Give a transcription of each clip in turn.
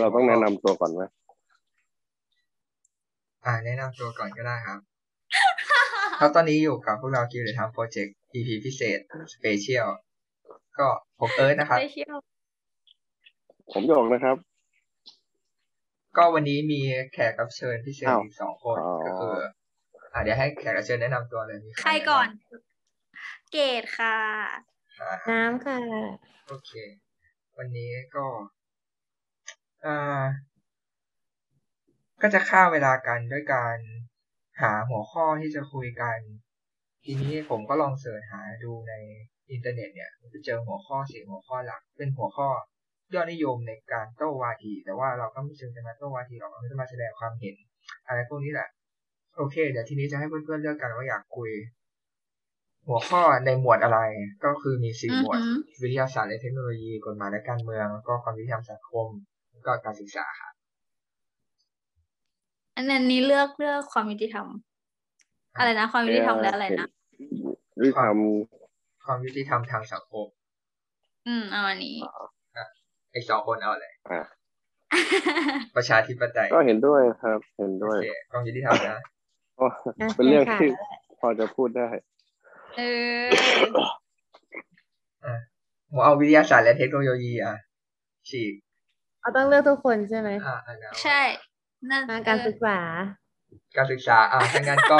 ดีแล้วเราต้องแนะนำตัวก่อนไหมอ่าแนะนำตัวก่อนก็ได้ครับ ครับตอนนี้อยู่กับพวกเราคิวเดทำโปรเจกต์ EP พิเศษสเปเชียลก็ผมเอิร์ธนะครับไปเที่ยวผมโยกนะครับ ก็วันนี้มีแขกรับเชิญพิเศษอ้าวอีกสองคนอ๋อก็คืออ่าเดี๋ยวให้แขกรับเชิญแนะนำตัวเลยมีใครก่อน เกดค่ะอ่าน้ำค่ะ โอเค วันนี้ก็อ่า ก็จะฆ่าเวลากันด้วยการหาหัวข้อที่จะคุยกัน ทีนี้ผมก็ลองเสิร์ชหาดูในอินเทอร์เน็ตเนี่ยไปเจอหัวข้อสี่หัวข้อหลัก เป็นหัวข้อยอดนิยมในการโต้วาที แต่ว่าเราก็ไม่เชิงจะมาโต้วาทีหรอกเราจะมาแสดงความเห็น อะไรพวกนี้แหละ โอเค เดี๋ยวทีนี้จะให้เพื่อนๆเลือกกันว่าอยากคุย หัวข้อในหมวดอะไร ก็คือมีสี่หมวดอือหือวิทยาศาสตร์และเทคโนโลยี กฎหมายและการเมือง แล้วก็ความยุติธรรมสังคมแล้ว ก็การศึกษาครับอันนี้เลือกเลือกความยุติธรรม อะไรนะ ความยุติธรรมและอะไรนะวิธรรมความยุติธรรมทางสังคม อืมเอาอันนี้อีกสองคนเอาเลยอะประชาธิปไตยก็เห็นด้วยครับ เห็นโอด้วยเคความยุติธรรมนะเพราะอะเป็นเรื่องใช่ค่ะที่พอจะพูดได้ เออผมเอาวิทยาศาสตร์และเทคโนโลยีอะฉีก เราต้องเลือกทุกคนใช่ไหมอ่าอันนั้นใช่นั่นอะการศึกษา การศึกษาอ่าถ้างั้นก็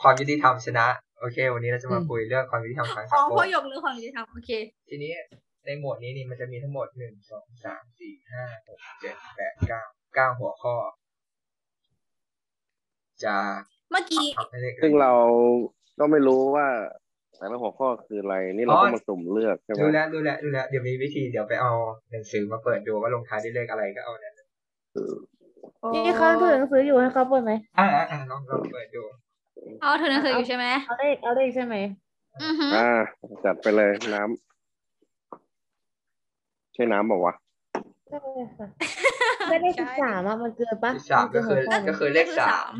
ความยุติธรรมชนะ โอเค วันนี้เราจะมาคุยเรื่องความยุติธรรมทางขสัองงคมพ่อยกเรื่องความยุติธรรมโอเค ทีนี้ในหมวดนี้นี่มันจะมีทั้งหมดหนึ่งสองสามสี่ห้าหกเจ็ดแปดเก้าเก้าหัวข้อ จะเมื่อกี้ทำให้เด็กซึ่งเราก็ไม่รู้ว่า แต่ละหัวข้อคืออะไรนี่เราอ๋อต้องมาสุ่มเลือกใช่ไหมดูแลวดูแลวดูแลวเดี๋ยวมีวิธีเดี๋ยวไปเอาหนังสือมาเปิดดูว่าลงท้ายด้วยเลขอะไรก็เอานั้นนี่เขาถือหนังสืออยู่ให้เขาเปิดไหมอ่าอ่าอ่าลองลองเปิดดูเอาถือหนังสืออยู่ใช่ไหมเอาเลขเอาเลขใช่ไหมอือหืออ่าจัดไปเลยน้ำใช่น้ำบอกว่าวะใช่ค่ะไม่ได้สิบสามอะมันเกินปะที่สามก็คือมันเนหัวข้ก็คือเลขสาม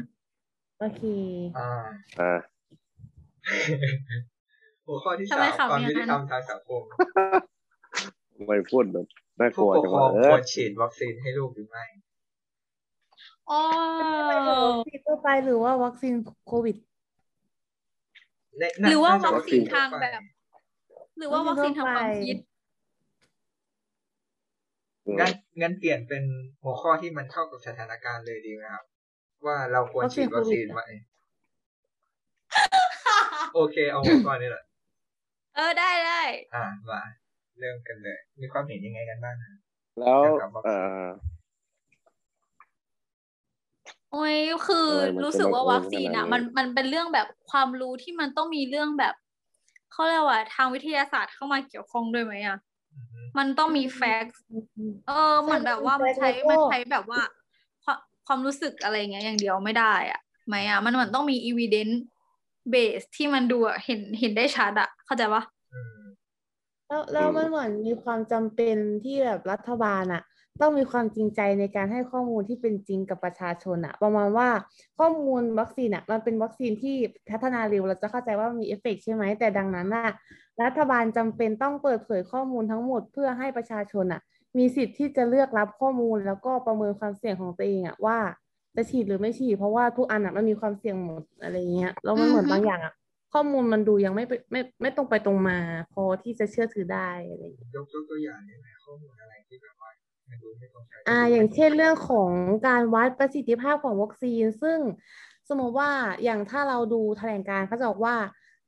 โอเคอ่าอ่า หัวข้อที่ทำสาไมมขำความอย่างยุนั้นติธรรมทางสังคมไม่พูดแบบน่ากผู้ลัวปกจังครวะองเอคอวรฉีดวัคซีนให้ลูกหรือไม่อ๋อวัคซีนทั่วไปหรือว่าวัคซีนโควิดในหรือว่าน่จะวัคซีนทางทั่วแบบ หรือว่าวัคซีนทางความคิดงั้นงั้นเปลี่ยนเป็นหัวข้อที่มันเข้ากับสถานการณ์เลยดีไหมครับ ว่าเราควรฉีดวัคซีนไหมโอเค เอาหัวข้อนี้แหละ เออได้ได้อ่ามาเริ่มกันเลย มีความเห็นยังไงกันบ้างครับแล้วเกี่ยวกับวัคซีนเอ่อโอ้ยคืออะไรมันรู้สึกว่าจะมาวัคซีนอะขนาดนี้มันมันเป็นเรื่องแบบความรู้ที่มันต้องมีเรื่องแบบเขาเรียกว่า ทางวิทยาศาสตร์เข้ามาเกี่ยวข้องด้วยไหมอะอือฮึมันต้องมีแฟกต์เออเหมือนแบบว่ามันใช้แล้วก็มันใช้แบบว่าความความรู้สึกอะไรเงี้ยอย่างเดียวไม่ได้อะไหมอะ มันเหมือนต้องมี evidence base ที่มันดูอะเห็นเห็นได้ชัดอะเข้าใจปะแล้วแล้วมันเหมือนมีความจำเป็นที่แบบรัฐบาลอะต้องมีความจริงใจในการให้ข้อมูลที่เป็นจริงกับประชาชนอะประมาณว่าข้อมูลวัคซีนอะมันเป็นวัคซีนที่พัฒนาเร็วเราจะเข้าใจว่ามีเอฟเฟกต์ใช่ไหมแต่ดังนั้นอะรัฐบาลจำเป็นต้องเปิดเผยข้อมูลทั้งหมดเพื่อให้ประชาชนอะมีสิทธิ์ที่จะเลือกรับข้อมูลแล้วก็ประเมินความเสี่ยงของตัวเองอะว่า จะฉีดหรือไม่ฉีดเพราะว่าทุกอันอะมันมีความเสี่ยงหมดอะไรเงี้ยแล้วมันเหมือนบางอย่างอะข้อมูลมันดูยังไม่ไปไม่ไม่ตรงไปตรงมา พอที่จะเชื่อถือได้อะไรอย่างเงี้ยยกยกตัวอย่างได้ไหมข้อมูลอะไรที่แบบว่าไม่รู้ไม่ตรงใจอ่าอย่างเช่นเรื่องของการวัดประสิทธิภาพของวัคซีน ซึ่งสมมติว่าอย่างถ้าเราดูแถลงการณ์เขาจะบอกว่า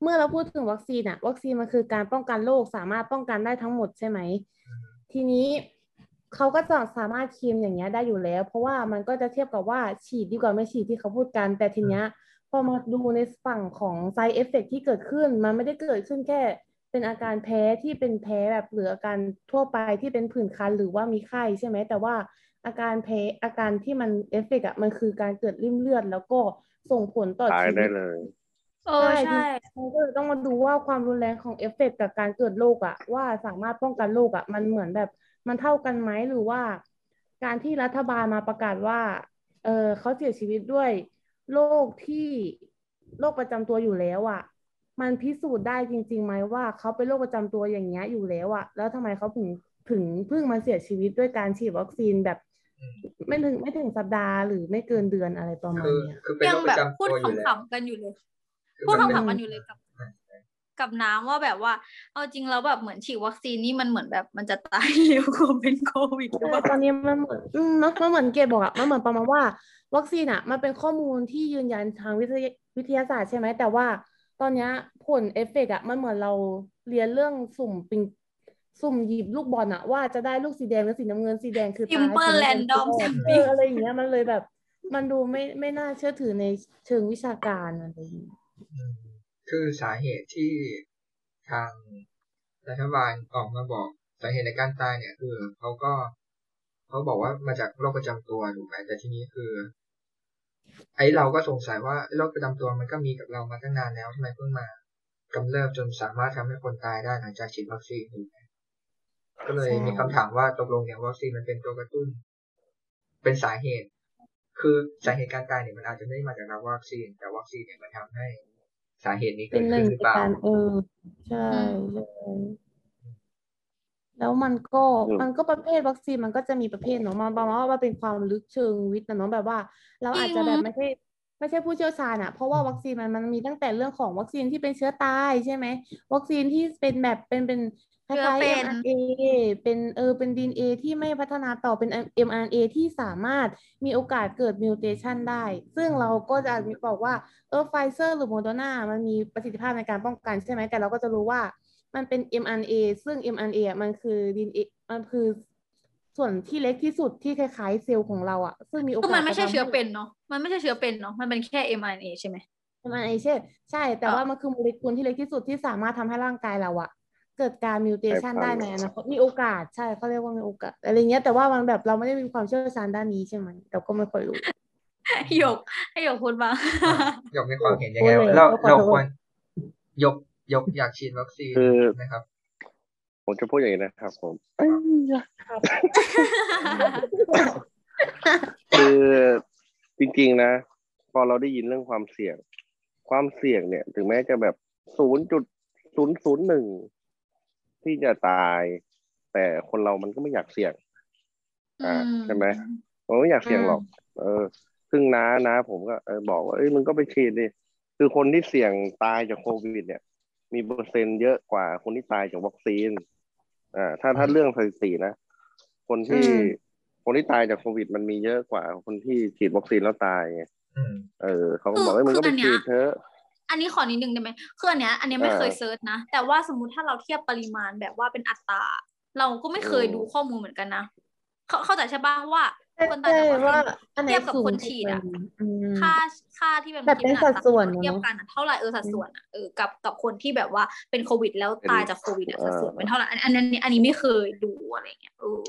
เมื่อเราพูดถึงวัคซีนอะวัคซีนมันคือการป้องกันโรคสามารถป้องกันได้ทั้งหมดใช่ไหม ทีนี้ เขาก็จะสามารถเคลมอย่างเงี้ยได้อยู่แล้ว เพราะว่ามันก็จะเทียบกับว่าฉีดดีกว่าไม่ฉีดที่เขาพูดกัน แต่ทีเนี้ยพอมาดูในฝั่งของ side effect ที่เกิดขึ้น มันไม่ได้เกิดขึ้นแค่ เป็นอาการแพ้ที่เป็นแพ้แบบหรืออาการทั่วไปที่เป็นผื่นคันหรือว่ามีไข้ใช่ไหมแต่ว่าอาการแพ้อาการที่มันเอฟเฟกต์อะมันคือการเกิดลิ่มเลือด แล้วก็ส่งผลต่อชีวิตตายได้เลยเออใช่มันก็เลยต้องมาดูว่าความรุนแรงของเอฟเฟกต์กับการเกิดโรคอะว่าสามารถป้องกันโรคอะมันเหมือนแบบ มันเท่ากันไหมหรือว่า การที่รัฐบาลมาประกาศว่า เออเขาเสียชีวิตด้วยโรคที่โรคประจำตัวอยู่แล้วอะมันพิสูจน์ได้จริงๆไหมว่าเขาเป็นโรคประจำตัวอย่างเงี้ยอยู่แล้วอะแล้วทำไมเขาถึงถึงเพิ่งมาเสียชีวิตด้วยการฉีดวัคซีนแบบอืมไม่ถึงไม่ถึงสัปดาห์หรือไม่เกินเดือนอะไรประมาณคือเนี้ยคือเป็นยัโรงคปแบระบจำพูดตัวอยู่แล้วขำๆกันอยู่เลยคือพูดมันเป็นขำๆกันอยู่เลยกับ กับน้ำว่าแบบว่า เอาจริงแล้วแบบเหมือนฉีดวัคซีนนี่มันเหมือนแบบมันจะตายเร็วกว่าเป็นโควิดหรือเปล่าตอนนี้มันเหมือนอืมเนาะมันเหมือนเกดบอกอะมันเหมือนประมาณว่า วัคซีนอะมันเป็นข้อมูลที่ยืนยันทางวิทยาวิทยาศาสตร์ใช่ไหมแต่ว่าตอนเนี้ยผลเอฟเฟกต์อะมันเหมือนเราเรียนเรื่อง sampling สุ่มหยิบลูกบอลอะว่าจะได้ลูกสีแดงหรือสีน้ำเงินสีแดงคือตาย Simple สีน้ำเงิน random คือรอด sampling เอออะไรอย่างเงี้ยมันเลยแบบ มันดูไม่ไม่น่าเชื่อถือในเชิงวิชาการอะไรอย่างเงี้ยอืม คือสาเหตุที่ทางรัฐบาลออกมาบอกสาเหตุในการตายเนี่ย คือเขาก็เขาบอกว่ามาจากโรคประจำตัวถูกไหมแต่ทีนี้คือ ไอ้เราก็สงสัยว่าโรคประจำตัวมันก็มีกับเรามาตั้งนานแล้วทำไมเพิ่งมากำเริบจนสามารถทำให้คนตายได้หลังจากฉีดวัคซีนถูกไหมก็เลยมีคำถามว่าตกลงเนี่ยวัคซีนมันเป็นตัวกระตุ้น เป็นสาเหตุ คือสาเหตุการตายเนี่ยมันอาจจะไม่ได้มาจากวัคซีน แต่วัคซีนเนี่ยมันทำให้ สาเหตุนี้เป็เกินดหนึ่ขึ้งนหรือในเปล่าการเออใช่ใช่แล้วมันก็อืมมันก็ประเภทวัคซีนมันก็จะมีประเภทเนาะมันประมาณว่ามันเป็นความลึกเชิงวิทย์นะเนาะแบบว่า เราอาจจะแบบไม่ใช่ไม่ใช่ผู้เชี่ยวชาญอะเพราะว่าวัคซีนมันมันมีตั้งแต่เรื่องของวัคซีนที่เป็นเชื้อตายใช่ไหมวัคซีนที่เป็นแบบเป็นเป็น คเชื้อล้ายๆเป็น mRNA เป็นเออเป็น DNA ที่ไม่พัฒนาต่อเป็น mRNA ที่สามารถมีโอกาสเกิดมิวเทชันได้ ซึ่งเราก็จะมีบอกว่าเออไฟเซอร์หรือโมเดอร์นามันมีประสิทธิภาพในการป้องกันใช่ไหมแต่เราก็จะรู้ว่ามันเป็น mRNA ซึ่ง mRNA อะมันคือ DNA มันคือส่วนที่เล็กที่สุดที่คล้ายๆเซลล์ของเราอะซึ่งมีโอกาสก็มันไม่ใช่จะทำเชื้อให้เป็นเนาะมันไม่ใช่เชื้อเป็นเนาะมันเป็นแค่ mRNA ใช่ไหม mRNA ใช่ใช่ แต่ว่าอะมันคือโมเลกุลที่เล็กที่สุดที่สามารถทำให้ร่างกายเราอะ เกิดการ mutation กลายพันธุ์ได้ในอนาคตมีโอกาสใช่เขาเรียกว่ามีโอกาสอะไรเงี้ยแต่ว่ามันแบบเราไม่ได้มีความเชี่ยวชาญด้านนี้ใช่ไหมเราก็ไม่ค่อยรู้ให้หยกให้หยกพูดบ้างยกมีความเห็นยังไงโอ้ยเราขอโทษเราควรยกยกอยากฉีดวัคซีนคือไหมครับ ผมจะพูดอย่างนี้นะครับ ผมเอ้ยคือจริงๆนะ พอเราได้ยินเรื่องความเสี่ยง ความเสี่ยงเนี่ย ถึงแม้จะแบบศูนย์จุดศูนย์ศูนย์หนึ่ง ที่จะตาย แต่คนเรามันก็ไม่อยากเสี่ยง อ่าใช่ไหมผมไม่อยากเสี่ยงหรอก เออ ซึ่งน้าน้าผมก็เออบอกว่าเอ้ยมึงก็ไปฉีดดิคือคนที่เสี่ยงตายจากโควิด เนี่ย มีเปอร์เซ็นต์เยอะกว่าคนที่ตายจากวัคซีน อ่า ถ้าถ้าเรื่องสถิตินะคนที่อืมคนที่ตายจากโควิด มันมีเยอะกว่าคนที่ฉีดวัคซีนแล้วตายไงอืมเออเขาก็บอกว่ามึงก็ไปฉีดเถอะ อันนี้ขอนิดนึงได้ไหมคืออันเนี้ยอันเนี้ยไม่เคยเออ search นะ แต่ว่าสมมติถ้าเราเทียบปริมาณแบบว่าเป็นอัตรา เราก็ไม่เคยอืมดูข้อมูลเหมือนกันนะ เข้าเข้าใจใช่ปะว่าใช่คนตายใช่จากวัคซีว่านอันไหนเทียบกับสูงคนกว่าฉีดอะกันอืมค่าค่าที่เป็นแบบเป็นที่สัดส่วนเทียบเนอะกันอะเท่าไหร่เออสัดส่วนอะเออกับกับคนที่แบบว่าเป็นโควิด แล้วตายจากโควิดอะเออสัดส่วนเป็นเท่าไหร่อันอันนี้อันนี้ไม่เคยดูอะไรเงี้ยเออ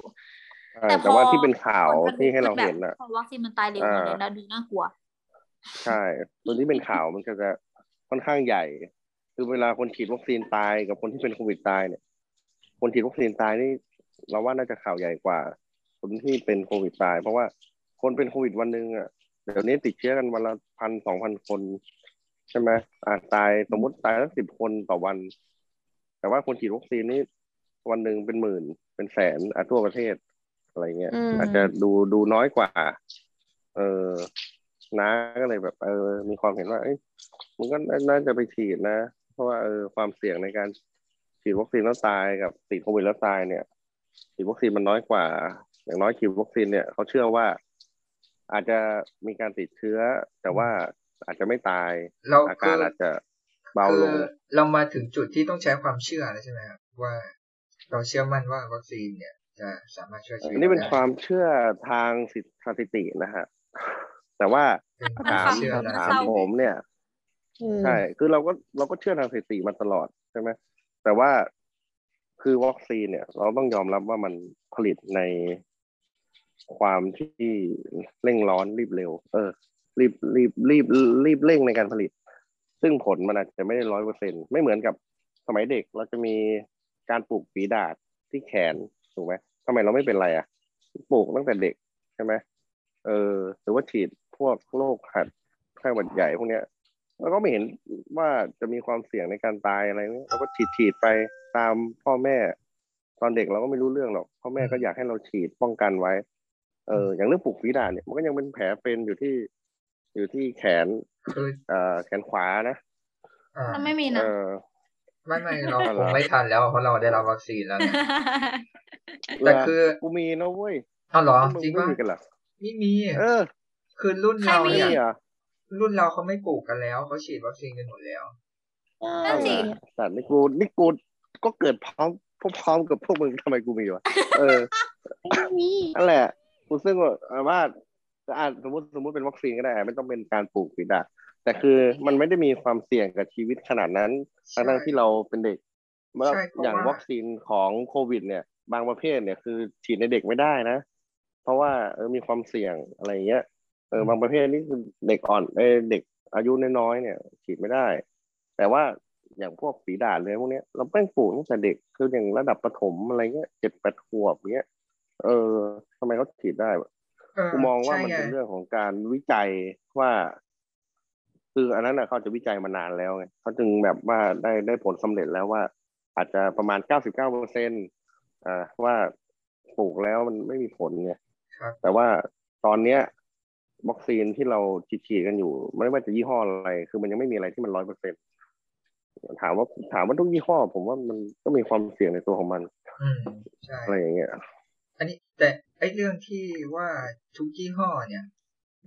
ใช่แต่ว่าที่เป็นข่าวผลกระทบที่ให้เรามันแบบเห็นน่ะพอวัคซีนมันตายเร็วอ่ามันเลยนะดูน่ากลัว ใช่ตัวที่เป็นข่าวมันก็จะ ค่อนข้างใหญ่ คือเวลาคนฉีดวัคซีนตายกับคนที่เป็นโควิดตายเนี่ย คนฉีดวัคซีนตายนี่เราว่าน่าจะข่าวใหญ่กว่า คนที่เป็นโควิดตาย เพราะว่าคนเป็นโควิดวันหนึ่งอะเดี๋ยวนี้ติดเชื้อกันวันละพันสองพันคน ใช่ไหมอาจตายสมมติตายสักสิบคนต่อวัน แต่ว่าคนฉีดวัคซีนนี่วันหนึ่งเป็นหมื่นเป็นแสนอะทั่วประเทศอะไรเงี้ยอืมอาจจะดูดูน้อยกว่า เออ น้าก็เลยแบบเออมีความเห็นว่าเอ้ยมันก็น่าจะไปฉีดนะ เพราะว่าเออความเสี่ยงในการฉีดวัคซีนแล้วตายกับติดโควิดแล้วตายเนี่ยฉีดวัคซีนมันน้อยกว่า อย่างน้อยฉีดวัคซีนเนี่ยเขาเชื่อว่า อาจจะมีการติดเชื้อ แต่ว่าอาจจะไม่ตายเราอาคืการออาจจะเบาลงคือเรามาถึงจุดที่ต้องใช้ความเชื่อแล้วใช่ไหมครับว่าเราเชื่อมั่นว่าวัคซีนเนี่ยจะสามารถช่วยชีวิตอันนี้เป็นรได้ความเชื่อทางสถิตินะฮะ แต่ว่าเป็นมันควาถามมเชื่อมันนะถามเศร้าผมเนี่ยเออใช่คือเราก็เราก็เชื่อทางสถิติมาตลอดใช่ไหมแต่ว่าคือวัคซีนเนี่ย เราต้องยอมรับว่ามันผลิตในความที่เร่งร้อนรีบเร็ว เออ รีบรีบรีบรีบเร่งในการผลิต ซึ่งผลมันอาจจะไม่ได้ร้อยเปอร์เซ็นไม่เหมือนกับสมัยเด็กเราจะมีการปลูกฝีดาษที่แขนถูกไหมทำไมเราไม่เป็นไรอะ ปลูกตั้งแต่เด็กใช่ไหมเออหรือว่าฉีด พวกโรคหัดไข้หวัดใหญ่พวกเนี้ยแล้วก็ไม่เห็นว่าจะมีความเสี่ยงในการตายอะไรเนี่ยเราก็ฉีดฉีดไปตามพ่อแม่ ตอนเด็กเราก็ไม่รู้เรื่องหรอกพ่อแม่ก็อยากให้เราฉีดป้องกันไว้ เอออย่างเรื่องปลูกฝีดาษเนี่ยมันก็ยังเป็นแผลเป็นอยู่ที่อยู่ที่แขนคือเอ่อแขนขวานะอ่ามันไม่มีเอนะอไม่ไม่เราอ๋อเหครองไม่ทันแล้วเพราะเราได้รับวัคซีนแล้วไงแต่คือกูมีนะเว้ยเอาเหรอมึงจริงไม่ป่ะมีกันเหรอไม่มี เออ คือรุ่นเราใครมีเนี่นี่ยเหรอรุ่นเราเขาไม่ปลูกกันแล้วเขาฉีดวัคซีนกันหมดแล้วนั่นสิสัตว์นี่กูนี่กูก็เกิดพร้อมพร้อมๆกับพวกมึงทำไมกูมีวะเออไม่มีนั่นแหละกูซึ่งว่าว่าอะสมมติสมมติเป็นวัคซีนก็ได้ ไม่ต้องเป็นการปลูกฝีดาษแต่คือมันไม่ได้มีความเสี่ยงกับชีวิตขนาดนั้นใช่ทั้งๆที่เราเป็นเด็กเมื่อใช่เพราะอย่างว่าวัคซีนของโควิด เนี่ย บางประเภทเนี่ยคือฉีดในเด็กไม่ได้นะ เพราะว่าเออมีความเสี่ยงอะไรอย่างเงี้ย เออบางประเภทนี่คือเด็กอ่อนเออเด็กอายุน้อยๆเนี่ย ฉีดไม่ได้ แต่ว่าอย่างพวกฝีดาษเลยพวกเนี้ยเราแป้งปลูกตั้งแต่เด็กคืออย่างระดับประถมอะไรเงี้ยเจ็ดแปดขวบเงี้ยเออทำไมเขาฉีดได้วะเออกูมองว่าใช่มันไงเป็นเรื่องของการวิจัยว่า คืออันนั้นนะเขาจะวิจัยมานานแล้วไงเขาจึงแบบว่าได้ได้ผลสำเร็จแล้วว่า อาจจะประมาณเก้าสิบเก้าเปอร์เซ็นต์อ่าว่าปลูกแล้วมันไม่มีผลไงครับแต่ว่าตอนเนี้ย วัคซีนที่เราฉีดๆกันอยู่ ไม่ว่าจะยี่ห้ออะไร คือมันยังไม่มีอะไรที่มันร้อยเปอร์เซ็นต์ถามว่าถามว่าทุกยี่ห้อ ผมว่ามันก็มีความเสี่ยงในตัวของมันอืมใช่อะไรอย่างเงี้ยอันนี้แต่ไอ้เรื่องที่ว่าทุกยี่ห้อเนี่ย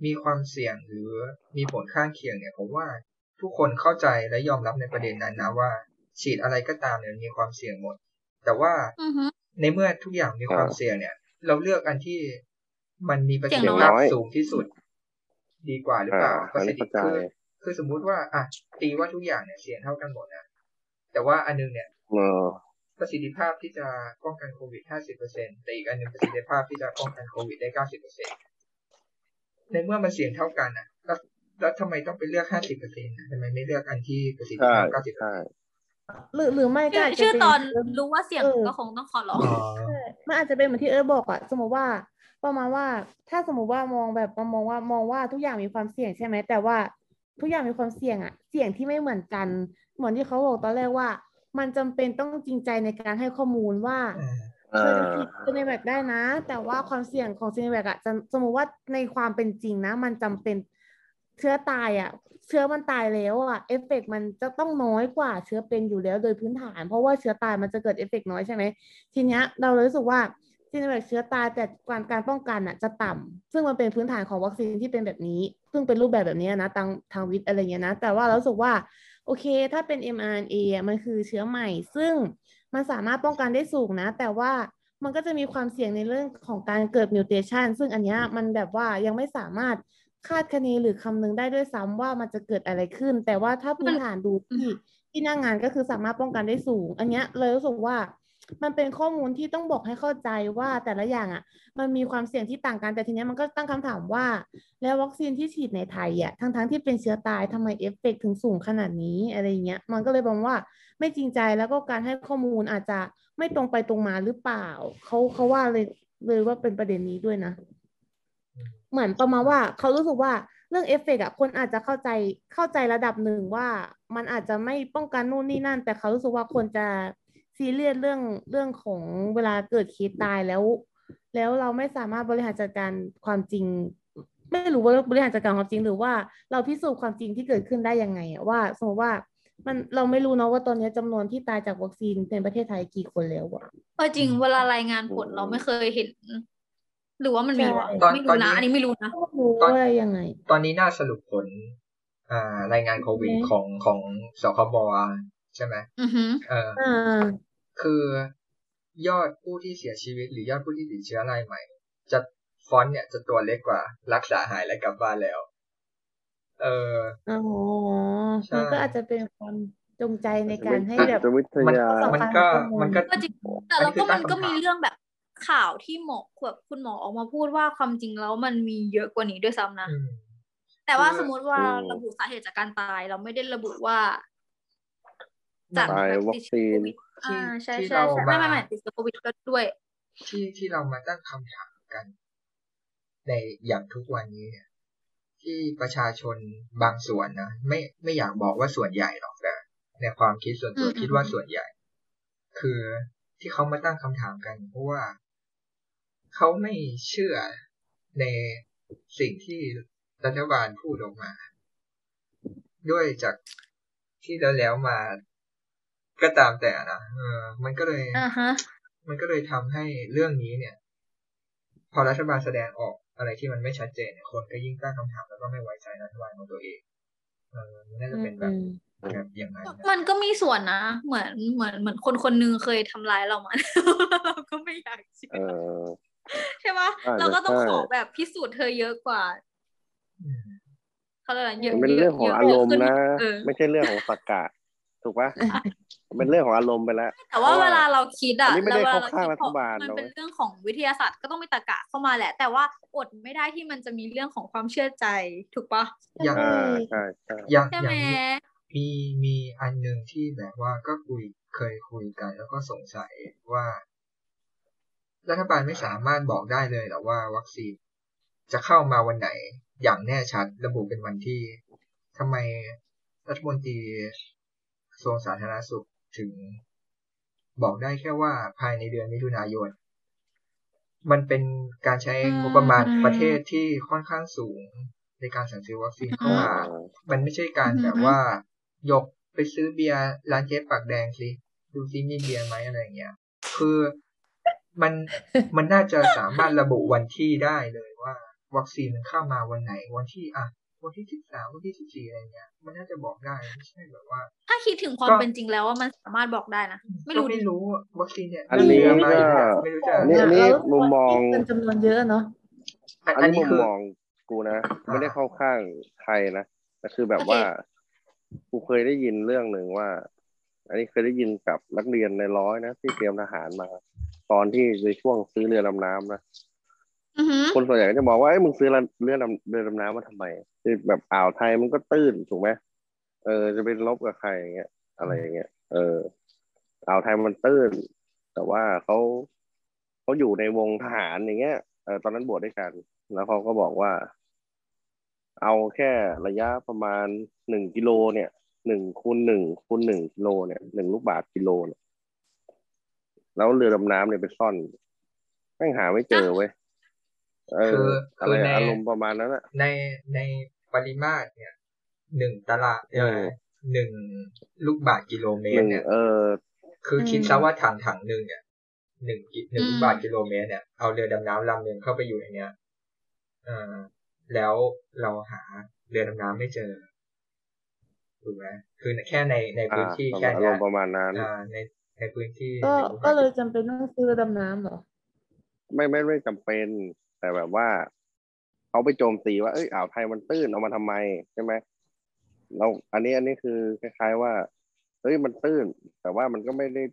มีความเสี่ยงหรือมีผลข้างเคียงเนี่ยผมว่าทุกคนเข้าใจและยอมรับในประเด็นนั้นนะว่า ฉีดอะไรก็ตามเนี่ยมีความเสี่ยงหมด แต่ว่าอือฮึในเมื่อทุกอย่างมีความอ่าเสี่ยงเนี่ย เราเลือกอันที่มันมีประสิทเสี่ธิยงน้อยภาพสูงที่สุด ดีกว่าหรือเปล่าอ่าประสิทธิอันนี้เข้าใจคือคือสมมุติว่าอะตีว่าทุกอย่างเนี่ยเสี่ยงเท่ากันหมดนะแต่ว่าอันนึงเนี่ยเออประสิทธิภาพที่จะป้องกันโควิด 50%แต่อีกอันหนึ่งประสิทธิภาพที่จะป้องกันโควิดได้ 90%ในเมื่อมันเสี่ยงเท่ากันอะ แล้วแล้วทำไมต้องไปเลือก 50%นะทำไมไม่เลือกอันที่ประสิทธิใช่ภาพ 90%ใช่หรือหรือไม่ก็ชื่ออาจจะชื่อเป็นตอนเอิร์ธรู้ว่าเสี่ยงเออก็คงต้องขอร้องอ๋อใช่มันอาจจะเป็นเหมือนที่เอิร์ธบอกอะสมมติว่า ประมาณว่าถ้าสมมติว่ามองแบบมองว่ามองว่าทุกอย่างมีความเสี่ยงใช่ไหมแต่ว่าทุกอย่างมีความเสี่ยงอะเสี่ยงที่ไม่เหมือนกัน เหมือนที่เขาบอกตอนแรกว่า มันจำเป็นต้องจริงใจในการให้ข้อมูลว่าอืมเธอจะฉีดซีโนแวคได้นะ แต่ว่าความเสี่ยงของซีโนแวคอะจะสมมติว่าในความเป็นจริงนะ มันจำเป็นเชื้อตายอะเชื้อมันตายแล้วอะเอฟเฟกต์มันจะต้องน้อยกว่าเชื้อเป็นอยู่แล้วโดยพื้นฐาน เพราะว่าเชื้อตายมันจะเกิดเอฟเฟกต์น้อยใช่ไหมทีเนี้ยเราเลยรู้สึกว่า ซีโนแวคเชื้อตายแต่การการป้องกันอะจะต่ำซึ่งมันเป็นพื้นฐานของวัคซีนที่เป็นแบบนี้ซึ่งเป็นรูปแบบแบบนี้นะทางทางวิทย์อะไรเงี้ยนะ แต่ว่าเราสึกว่า โอเค ถ้าเป็น mRNA มันคือเชื้อใหม่ ซึ่งมันสามารถป้องกันได้สูงนะ แต่ว่ามันก็จะมีความเสี่ยงในเรื่องของการเกิดมิวเทชันซึ่งอันเนี้ยมันแบบว่ายังไม่สามารถคาดคะเนหรือคำนึงได้ด้วยซ้ำว่ามันจะเกิดอะไรขึ้น แต่ว่าถ้าพื้นฐานดูที่ที่หน้างงานก็คือสามารถป้องกันได้สูง อันเนี้ยเลยรู้สึกว่า มันเป็นข้อมูลที่ต้องบอกให้เข้าใจว่าแต่ละอย่างอะ มันมีความเสี่ยงที่ต่างกันแต่ทีเนี้ยมันก็ตั้งคำถามว่า แล้ววัคซีนที่ฉีดในไทยอะทั้งทั้งๆที่เป็นเชื้อตายทำไมเอฟเฟกต์ถึงสูงขนาดนี้อะไรเงี้ยมันก็เลยบอกว่าไม่จริงใจแล้วก็การให้ข้อมูลอาจจะไม่ตรงไปตรงมาหรือเปล่าเขาเขาว่าเลยเลยว่าเป็นประเด็นนี้ด้วยนะเหมือนประมาณว่าเขารู้สึกว่าเรื่องเอฟเฟกต์อะคนอาจจะเข้าใจเข้าใจระดับหนึ่งว่า มันอาจจะไม่ป้องกันนู่นนี่นั่น แต่เขารู้สึกว่าคนจะ ซีเรียสเรื่องเรื่องของเวลาเกิดเคสตายแล้ว แล้วเราไม่สามารถบริหารจัดการความจริง ไม่รู้ว่าบริหารจัดการความจริง หรือว่าเราพิสูจน์ความจริงที่เกิดขึ้นได้ยังไงอะว่าสมมติว่ามันเราไม่รู้เนาะว่าตอนนี้จำนวนที่ตายจากวัคซีนในประเทศไทยกี่คนแล้วอะเออจริงเวลารายงานผลเราไม่เคยเห็น หรือว่ามันมีวะตอนไม่ตอนรู้นี้นะอันนี้ไม่รู้นะไม่รู้ว่ายังไง ตอนนี้น่าสรุปผลอ่ารายงานโควิดโอเคของของสคบใช่ไหมอือหือเอออ่า คือยอดผู้ที่เสียชีวิต หรือยอดผู้ที่ติดเชื้อรายใหม่ จะฟอนต์เนี่ยจะตัวเล็กกว่า รักษาหายและกลับบ้านแล้ว เอออ๋อใช่มันก็อาจจะเป็นความจงใจในการให้แบบจิตวิทยามันก็มันก็ก็จริงแต่อันเรานี้คืก็อมัตั้นงก็คำถามมีเรื่องแบบข่าวที่หมอแบบคุณหมอออกมาพูดว่าความจริงแล้วมันมีเยอะกว่านี้ด้วยซ้ำนะอืมแต่ว่าคือสมมติว่าอืมระบุสาเหตุจากการตาย เราไม่ได้ระบุว่าจากตายแบบวัติดคเชื้ซีอน โควิดอ่าใช่ที่ใช่เราใช่ไม่ไม่มาไม่ติดเชื้อโควิดก็ด้วย ที่ที่เรามาตั้งคำถามกัน ในอย่างทุกวันนี้เนี่ยที่ประชาชนบางส่วนนะไม่ไม่อยากบอกว่าส่วนใหญ่หรอกแต่ในความคิดส่วนตัวอืมคิดว่าส่วนใหญ่ คือที่เขามาตั้งคำถามกัน เพราะว่าเขาไม่เชื่อในสิ่งที่รัฐบาลพูดออกมา ด้วยจากที่แล้วแล้วมา ก็ตามแต่นะเออ มันก็เลยอ่าฮะมันก็เลยทำให้เรื่องนี้เนี่ย พอรัฐบาลแสดงออกอะไรที่มันไม่ชัดเจนเนี่ยคนก็ยิ่งตั้งคำถามแล้วก็ไม่ไว้ใจรัฐบาลของตัวเองเออมันน่าจะเป็นแบบอืมแบบอย่างนั้นนะมันก็มีส่วนนะ เหมือนเหมือนเหมือนคนคนหนึงเคยทำร้ายเรามาเราก็ไม่อยากเชื่เอออใช่ปะอาจจะเราก็ต้องใช่ขอแบบพิสูจน์เธอเยอะกว่าอืมเขาเรียกอะไรเยอะมันเป็นเรื่องของยะอารมณ์ขึ้นะเออไม่ใช่เรื่องของสักกะ ถูกปะเป็นเรื่องของอารมณ์ไปแล้ว แต่ว่าเพราะว่าเวลาเราคิดอะอันนี้ไม่ได้แล้ววลเข้าข้างคิดรัฐบาลมันนะเป็นเว้ยเรื่องของวิทยาศาสตร์ก็ต้องมีตรรกะเข้ามาแหละ แต่ว่าอดไม่ได้ที่มันจะมีเรื่องของความเชื่อใจ ถูกปะอย่างอ่าใช่ใช่อย่างใช่อไหมย่างนี้มีมีอันหนึ่งที่แบบว่าก็คุยเคยคุยกัน แล้วก็สงสัยว่า รัฐบาลไม่สามารถบอกได้เลยหรอว่า วัคซีนจะเข้ามาวันไหนอย่างแน่ชัดระบุเป็นวันที่ทำไมรัฐมนตรีกระ ทรวงสาธารณสุขถึง บอกได้แค่ว่าภายในเดือนมิถุนายน มันเป็นการใช้งบประมาณประเทศที่ค่อนข้างสูงในการสั่งซื้อวัคซีนเข้ามา มันไม่ใช่การแบบว่ายกไปซื้อเบียร์ร้านเจ๊ปากแดงสิดูซิมีเบียร์ไหมอะไรเงี้ย คือมันมันน่าจะสามารถระบุวันที่ได้เลยว่า วัคซีนมันเข้ามาวันไหนวันที่อะ วันที่สิบสามวันที่สิบสี่อะไรเงี้ยมันน่าจะบอกได้ไม่ใช่แบบว่า ถ้าคิดถึงความก็เป็นจริงแล้วว่ามันสามารถบอกได้นะไม่ก็รู้ดิไม่รู้อะวัคซีนเนี่ยอันนี้เรือมาก็อีกแล้วไม่รู้จะอันนี้อันนี้มุมมองเป็นจำนวนเยอะเนาะอันอันอันนี้นี้มุมคือมองกูนะอ่าไม่ได้เข้าข้างใครนะแต่คือแบบว่ากูเคยได้ยินเรื่องหนึ่งว่า อันนี้เคยได้ยินกับนักเรียนในร้อยนะที่เตรียมทหารมา ตอนที่ในช่วงซื้อเรือดำน้ำนะอือหือ คนส่วนใหญ่ก็จะบอกว่าเอ้ยมึงซื้อเรือดำเรือดำน้ำมาทำไมคือแบบอ่าวไทยมันก็ตื้นถูกไหมเออ จะไปลบกับใครอย่างเงี้ย อะไรอย่างเงี้ยเออ อ่าวไทยมันตื้น แต่ว่าเขาเขาอยู่ในวงทหารอย่างเงี้ยเออตอนนั้นบวชด้วยกัน แล้วเขาก็บอกว่า เอาแค่ระยะประมาณหนึ่งกิโลเนี่ยหนึ่งคูณหนึ่งคูณหนึ่งกิโลเนี่ยหนึ่งลูกบาศก์กิโลเนี่ยแล้วเรือดำน้ำเนี่ยไปซ่อนแม่งหาไม่เจอเว้ย คืออะคืไรอในอารมณ์ประมาณนั้นอะในในปริมาตรเนี่ยหนึ่งตารางเออเออหนึ่งลูกบาศก์กิโลเมหตนึ่รงเนี่ยเออ คืออืมคิดซะว่าถังถังหนึ่งเนี่ยหนึ่งกิหนึ่งอืมลูกบาศก์กิโลเมตรเนี่ยเอาเรือดำน้ำลำหนึ่งเข้าไปอยู่ในเนี้ยเออแล้วเราหาเรือดำน้ำไม่เจอถูกไหมคือแค่ในในอ่าพื้นที่ประแค่มาณอาเนี้รยมณ์ประมาณนั้นอ่าในในพื้นที่ ก็หนึ่งลูบาศก็ก์เลยจำเป็นต้องซื้อดำน้ำเหรอไม่ไม่ไม่จำเป็น แต่แบบว่าเขาไปโจมตีว่าเอ้ยอ่าวไทยมันตื้นเอามาทำไมใช่ไหมเราอันนี้อันนี้คือคล้ายๆว่าเฮ้ยมันตื้น แต่ว่ามันก็ไม่ได้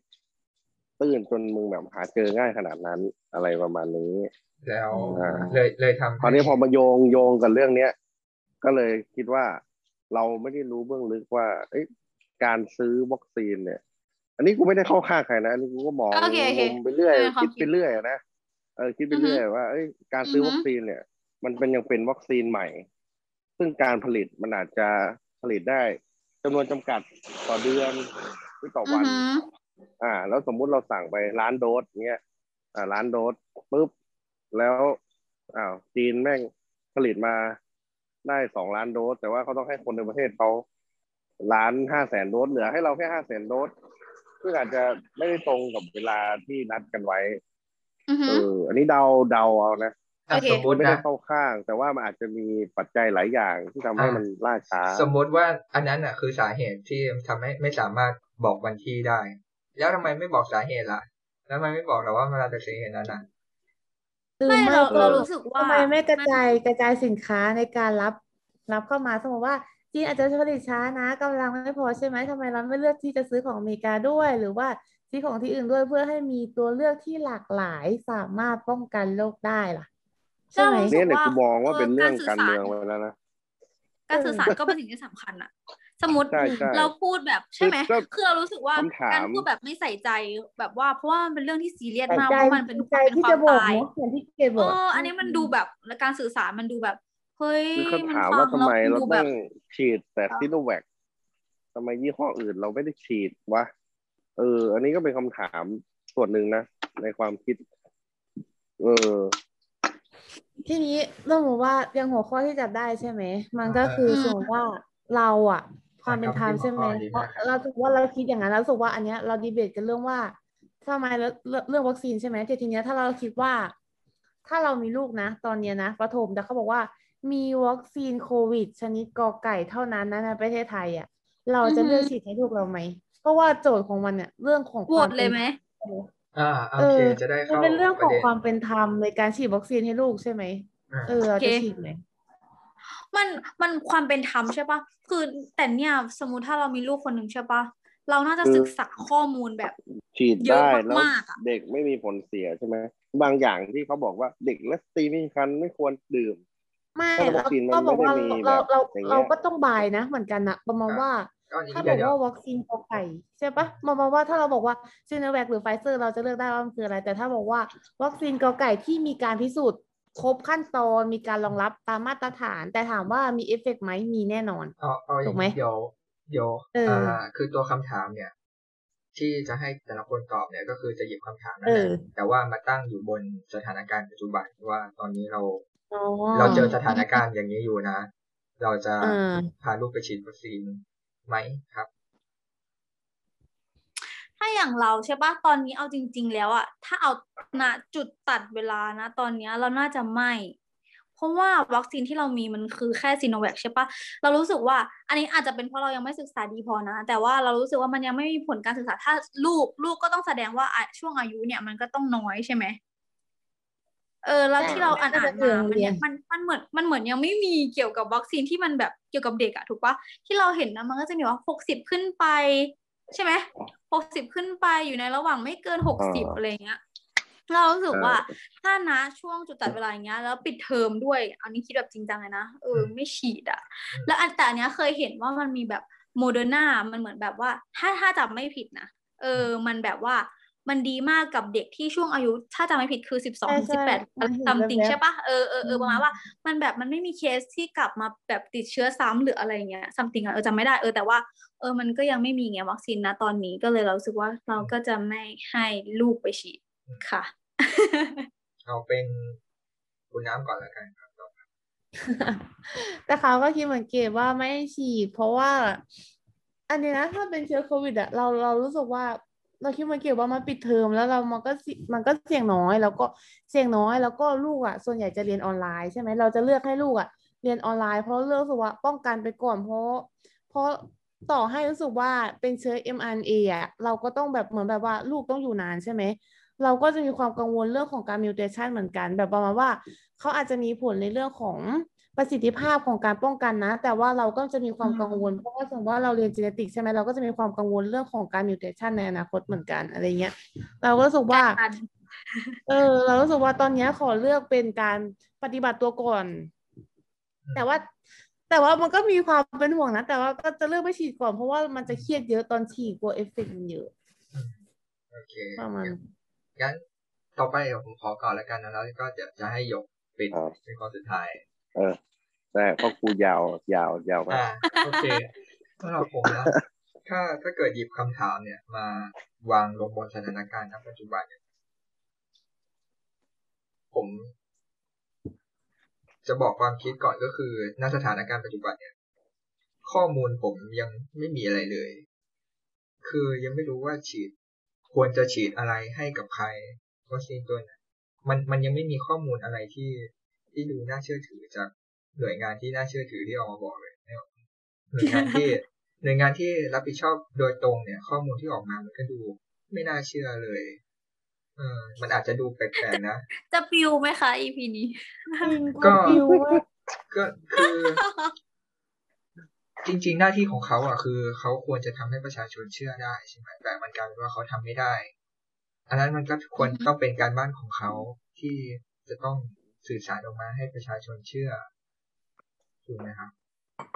ตื้นจนมึงแบบหาเจอง่ายขนาดนั้นอะไรประมาณนี้ แล้วอ่าเลยเลยทำคราวนี้พอมาโยงโยงกับเรื่องเนี้ยก็เลยคิดว่าเราไม่ได้รู้เบื้องลึกว่าเอ้ยการซื้อวัคซีนเนี่ย อันนี้กูไม่ได้เข้าข้างใครนะอันนี้กูก็มองโอเคโอเคมุมไปเรื่อยเป็นความคิดคิไปดเรื่อยนะ เออคิดไปเรื่อยว่าเอ้ยการซื้อออฮึวัคซีนเนี่ย มันเป็นยังเป็นวัคซีนใหม่ ซึ่งการผลิตมันอาจจะผลิตได้จำนวนจำกัดต่อเดือนหรือต่ออือวันหืออ่า แล้วสมมุติเราสั่งไปล้านโดสเงี้ยอ่าล้านโดสปุ๊บแล้วอ้าวจีนแม่งผลิตมาได้สองล้านโดส แต่ว่าเขาต้องให้คนในประเทศเขาล้านห้าแสนโดสเหลือให้เราแค่ห้าแสนโดสซึ่งอาจจะไม่ได้ตรงกับเวลาที่นัดกันไว้อือหื เอออ อันนี้เดาเดาเอานะอะโอเคสมมติไม่ได้นะเข้าข้าง แต่ว่ามันอาจจะมีปัจจัยหลายอย่างที่ทำให้อ่ามัมันล่าช้า สมมติว่าอันนั้นอะ คือสาเหตุที่ทำให้ไม่สามารถบอกวันที่ได้ แล้วทำไมไม่บอกสาเหตุล่ะ แล้วทำไมไม่บอกเราว่ามันมาจากสาเหตุนั้นอะหรือไม่ไม่เราก็เรารู้สึกว่าทำไมไม่กระจายกระจายสินค้าในการรับรับเข้ามาสมมติว่าจีนอาจจะผลิตช้านะกำลังไม่พอใช่ไหมทำไมเราไม่เลือกที่จะซื้อของอเมริกาด้วย หรือว่า ซื้อของที่อื่นด้วยเพื่อให้มีตัวเลือกที่หลากหลายสามารถป้องกันโรคได้ล่ะใช่ไหมก็รู้สึเนี่ยกเนี่ยว่ากูมองว่าเป็นเรื่องเออการการสื่อสารเมืองไปแล้วนะการสื่อสารก็เป็นสิ่งที่สำคัญอะสมมติใช่ใช่เราพูดแบบใช่ไหมคือก็คือเรารู้สึกว่าคำถามการพูดแบบไม่ใส่ใจแบบว่าเพราะว่ามันเป็นเรื่องที่ซีเรียสใส่มากใจเพราะมันเป็นใจเป็นที่ควาจะมบอกตายเนาะอย่างที่เกดบเออกออันนี้มันดูแบบและการสื่อสารมันดูแบบเฮ้ยคือเขามันถามฟัว่างทำไมแล้วเราดูแบต้บองฉีดแต่ซิโนแวคทำไมยี่ห้ออื่นเราไม่ได้ฉีดวะ เออ อันนี้ก็เป็นคำถามส่วนหนึ่งนะ ในความคิด เออ ทีนี้เราบอกว่ายังหัวข้อที่จับได้ใช่ไหม มันก็คืออืมสมมติว่าเราอะความเป็นธรรมใช่ไหมดีเพมาราะกครับเราถือว่าเราคิดอย่างนั้นเรารู้สึกว่าอันเนี้ยเราดีเบตกันเรื่องว่าทำไมเรื่องเรื่องวัคซีนใช่ไหมแต่ทีเนี้ยถ้าเราคิดว่า ถ้าเรามีลูกนะ ตอนเนี้ยนะประถมแต่เขาบอกว่ามีวัคซีนโควิด ชนิดกอไก่เท่านั้นนะในประเทศไทยอะ เราจะเลือกฉีดให้ลูกเราไหมเพ ราะว่าโจทย์ของมันเนี่ย เรื่องของโหวความตเลยไหมอ่าโอเอเคอจะได้มันเข้าเป็นเรื่องปขระองเด็นความเป็นธรรมในการฉีดวัคซีนให้ลูกใช่ไหมอ่าเออเราจะโอเคฉีดไหมมันมันความเป็นธรรมใช่ปะคือแต่เนี่ยสมมติถ้าเรามีลูกคนหนึ่งใช่ปะเราน่าจะคือศึกษาข้อมูลแบบฉีดเยอะได้แล้วมากๆอะเด็กไม่มีผลเสียใช่ไหมบางอย่างที่เขาบอกว่าเด็กและสตรีไม่มีคันไม่ควรดื่มไม่ถ้าวัเราคซีนมันก็บอกว่าไม่ได้มีเราเราแบบอย่างเงี้ยเราก็ต้องบายนะ เหมือนกันนะประมาณว่าก็อันนี้ ถ้าบเดี๋อยกวเดี๋ยวว่าวัคซีนกอไก่ใช่ปะประมาณว่าถ้าเราบอกว่าซีโนแวคหรือไฟเซอร์เราจะเลือกได้ว่ามันคืออะไร แต่ถ้าบอกว่าวัคซีนกอไก่ที่มีการพิสูจน์ครบขั้นตอนมีการรองรับตามมาตรฐาน แต่ถามว่ามีเอฟเฟกต์ไหมมีแน่นอนเอาเอาอถูย่ากงไหมนี้เดี๋ยวเดี๋ยวเอออ่อ่าคือตัวคำถามเนี่ย ที่จะให้แต่ละคนตอบเนี่ย ก็คือจะหยิบคำถามนั่เอนแหละอแต่ว่ามาตั้งอยู่บนสถานการณ์ปัจจุบันว่าตอนนี้เราอ๋อเราเจอสถานการณ์อย่างนี้อยู่นะ เราจะเออพาลูกไปฉีดวัคซีน ไหมครับ ถ้าอย่างเราใช่ปะตอนนี้เอาจริง ๆ แล้วอะถ้าเอาณจุดตัดเวลานะ ตอนนี้เราน่าจะไม่เพราะว่าวัคซีนที่เรามีมันคือแค่ซีโนแวคใช่ปะเรารู้สึกว่าอันนี้อาจจะเป็นเพราะเรายังไม่ศึกษาดีพอนะ แต่ว่าเรารู้สึกว่ามันยังไม่มีผลการศึกษาถ้าลูกลูกก็ต้องแสดงว่าช่วงอายุเนี่ยมันก็ต้องน้อยใช่ไหม เออแล้วที่เราอ่านอ่านมามันยังมันมันเหมือนมันเหมือนยังไม่มีเกี่ยวกับวัคซีนที่มันแบบเกี่ยวกับเด็กอะถูกปะที่เราเห็นนะมันก็จะมีว่าหกสิบขึ้นไป ใช่ไหมหกสิบขึ้นไปอยู่ในระหว่างไม่เกินหกสิบอ่าอะไรเงี้ยเรารู้สึกว่าถ้านะช่วงจุดตัดเวลาอย่างเงี้ยแล้วปิดเทอมด้วยอันนี้คิดแบบจริงจังเลยนะเออไม่ฉีดอะแล้วอันแต่อันเนี้ยเคยเห็นว่ามันมีแบบโมเดอร์นามันเหมือนแบบว่า ถ้าถ้าจำไม่ผิดนะเออ มันแบบว่า มันดีมากกับเด็กที่ช่วงอายุถ้าจำไม่ผิดคือสิบสองถึงสิบแปด something ใช่ปะเออเออเออประมาณว่ามันแบบมันไม่มีเคสที่กลับมาแบบติดเชื้อซ้ำหรืออะไรเงี้ย something อะเออจำไม่ได้เออแต่ว่าเออมันก็ยังไม่มีไงวัคซีนนะตอนนี้ก็เลยเรารู้สึกว่าเราก็จะไม่ให้ลูกไปฉีดค่ะ เอาเป็นคุณน้ำก่อนแล้วกันครับต่อไปแต่เขาก็คิดเหมือนเกดว่าไม่ให้ฉีด เพราะว่า อันนี้นะถ้าเป็นเชื้อโควิดอะเราเรารู้สึกว่า เราคิดมือนเกดว่ามันปิดเทอมแล้วเรามันก็มันก็เสี่ยงน้อย แล้วก็เสี่ยงน้อย แล้วก็ลูกอะส่วนใหญ่จะเรียนออนไลน์ใช่ไหมเราจะเลือกให้ลูกอะเรียนออนไลน์ เพราะเลือกสึกว่าป้องกันไปก่อนเพราะ เพราะต่อให้รู้สึกว่าเป็นเชื้อ mRNA อะเราก็ต้องแบบเหมือนแบบว่าลูกต้องอยู่นานใช่ไหมเราก็จะมีความกังวลเรื่องของการ mutation เหมือนกัน แบบประมาณว่าเขาอาจจะมีผลในเรื่องของ ประสิทธิภาพของการป้องกันนะ แต่ว่าเราก็จะมีความกังวล เพราะว่าสมมติว่าเราเรียน genetic ใช่ไหมเราก็จะมีความกังวลเรื่องของการ mutation ในอนาคตเหมือนกันอะไรเงี้ย เราก็รู้สึกว่าการเออ เรารู้สึกว่าตอนเนี้ยขอเลือกเป็นการปฏิบัติตัวก่อน แต่ว่า แต่ว่ามันก็มีความเป็นห่วงนะ แต่ว่าก็จะเลือกไม่ฉีดก่อน เพราะว่ามันจะเครียดเยอะตอนฉีดกลัวเอฟเฟกต์มันเยอะโอเคประมาณงั้นต่อไปเดี๋ยวผมขอก่อนแล้วกันนะแล้วก็จะจะให้ยกปิดอ่าเป็นข้อสุดท้าย เออแต่พราะกูยาวยาวยาวมากโอเคสำหรับผมนะถ้าถ้าเกิดหยิบคำถามเนี่ย มาวางลงบนสถานการณ์ณปัจจุบันเนี่ยผม จะบอกความคิดก่อนก็คือณสถานการณ์ปัจจุบันเนี่ย ข้อมูลผมยังไม่มีอะไรเลย คือยังไม่รู้ว่าฉีด ควรจะฉีดอะไรให้กับใครวัคซีนตัวไหนมันมันยังไม่มีข้อมูลอะไรที่ ที่ดูน่าเชื่อถือจากหน่วยงานที่น่าเชื่อถือที่ออกมาบอกเลยไม่ออกหน่วยงานที่หน่วยงานที่รับผิดชอบโดยตรงเนี่ย ข้อมูลที่ออกมามันก็ดู ไม่น่าเชื่อเลย เออมันอาจจะดูแปลกๆนะ จะปิวไหมคะ EP นี้จริงก็ฟิวว่าก็คือ จริง ๆ หน้าที่ของเขาอะคือเขาควรจะทำให้ประชาชนเชื่อได้ใช่ไหมแต่มันกลายเป็นว่าเขาทำไม่ได้ อันนั้นมันก็ควรอือฮึต้องเป็นการบ้านของเขาที่จะต้อง สื่อสารออกมาให้ประชาชนเชื่อถูกไหมครับ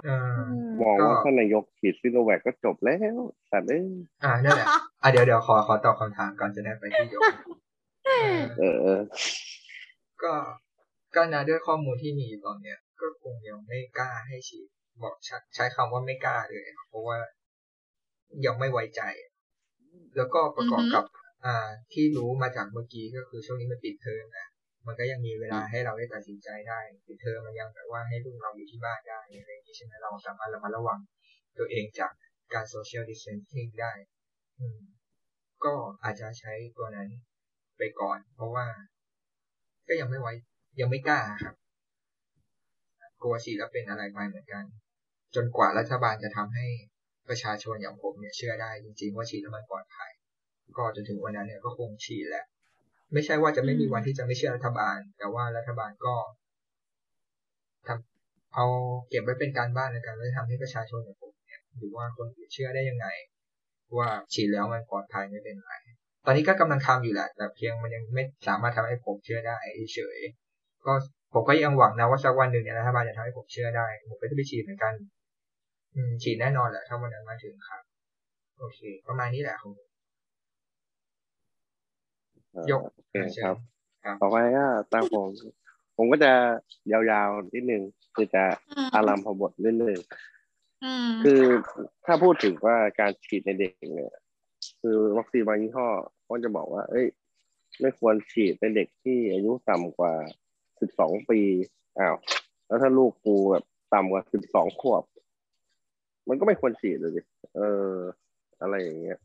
เออมองก็ว่าท่านนายกฉีดซิโนแวคก็จบแล้วแต่เอ้ยอ่านั่นแหละอะเดี๋ยวเดี๋ยวขอขอตอบคำถามก่อนจะได้ไปที่ยกเออเออเออ ก็ก็นะด้วยข้อมูลที่มีตอนเนี้ย ก็คงยังไม่กล้าให้ฉีดบอกใช้ใช้คำว่าไม่กล้าเลย เพราะว่ายังไม่ไว้ใจ แล้วก็ประกอบอือฮึกับ อ่าที่รู้มาจากเมื่อกี้ก็คือช่วงนี้มันปิดเทอมนะ มันก็ยังมีเวลาให้เราได้ตัดสินใจได้หรือเธอมันยังแบบว่าให้ลูกเราอยู่ที่บ้านได้อะไรอย่างนี้ใช่ไหมเราสามารถระมัดระวังตัวเองจากการโซเชียลดิสเทนซิ่งได้ อืม ก็อาจจะใช้ตัวนั้นไปก่อน เพราะว่า ก็ยังไม่ไว้ ยังไม่กล้าครับกลัวฉีดแล้วเป็นอะไรไปเหมือนกัน จนกว่ารัฐบาลจะทำให้ประชาชนอย่างผมเนี่ยเชื่อได้จริง ๆ ว่าฉีดแล้วมันปลอดภัย ก็จนถึงวันนั้นเนี่ยก็คงฉีดแหละ ไม่ใช่ว่าจะไม่มีวันที่จะไม่เชื่อรัฐบาล แต่ว่ารัฐบาลก็ทำเอาเก็บไว้เป็นการบ้านในการไม่ทำให้ประชาชนอย่างผมเนี่ยหรือว่าคนอื่นเชื่อได้ยังไง ว่าฉีดแล้วมันปลอดภัยไม่เป็นไร ตอนนี้ก็กำลังทำอยู่แหละ แต่เพียงมันยังไม่สามารถทำให้ผมเชื่อได้เฉยก็ผมก็ยังหวังนะว่าสักวันหนึ่งเนี่ยรัฐบาลจะทำให้ผมเชื่อได้ ผมก็จะไปฉีดเหมือนกัน อืมฉีดแน่นอนแหละถ้าวันนั้นมาถึงครับ โอเค ประมาณนี้แหละครับยกโอเคค รับครับต่อไปก็ตามผม ผมก็จะยาวๆนิดนึงคือจะอารามพบทนิดนึงอืมคือถ้าพูดถึงว่าการฉีดในเด็กเนี่ย คือวัคซีนบางยี่ห้อก็จะบอกว่า เอ้ย ไม่ควรฉีดในเด็กที่อายุต่ำกว่าสิบสองปีอ้าวแล้วถ้าลูกกูแบบต่ำกว่าสิบสองขวบ มันก็ไม่ควรฉีดเลยดิเออ อะไรอย่างเงี้ย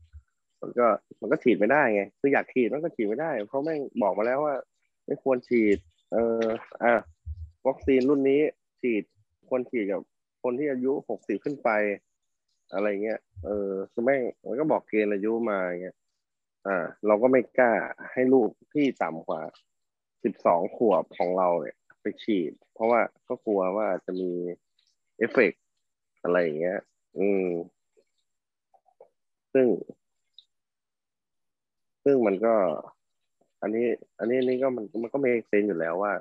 มันก็มันก็ฉีดไม่ได้ไงคืออยากฉีดมันก็ฉีดไม่ได้เพราะแม่งบอกมาแล้วว่า ไม่ควรฉีด เอออะวัคซีนรุ่นนี้ฉีดควรฉีดกับคนที่อายุหกสิบขึ้นไป อะไรเงี้ยเออคือแม่งมันก็บอกเกณฑ์อายุมาอย่างเงี้ยอ่า เราก็ไม่กล้าให้ลูกที่ต่ำกว่าสิบสองขวบของเราเนี่ย ไปฉีด เพราะว่าก็กลัวว่าจะมีเอฟเฟกต์อะไรอย่างเงี้ย อืม ซึ่ง ซึ่งมันก็ อันนี้ อันนี้นี่ก็มันมันก็ม่เซนอยู่แล้วว่า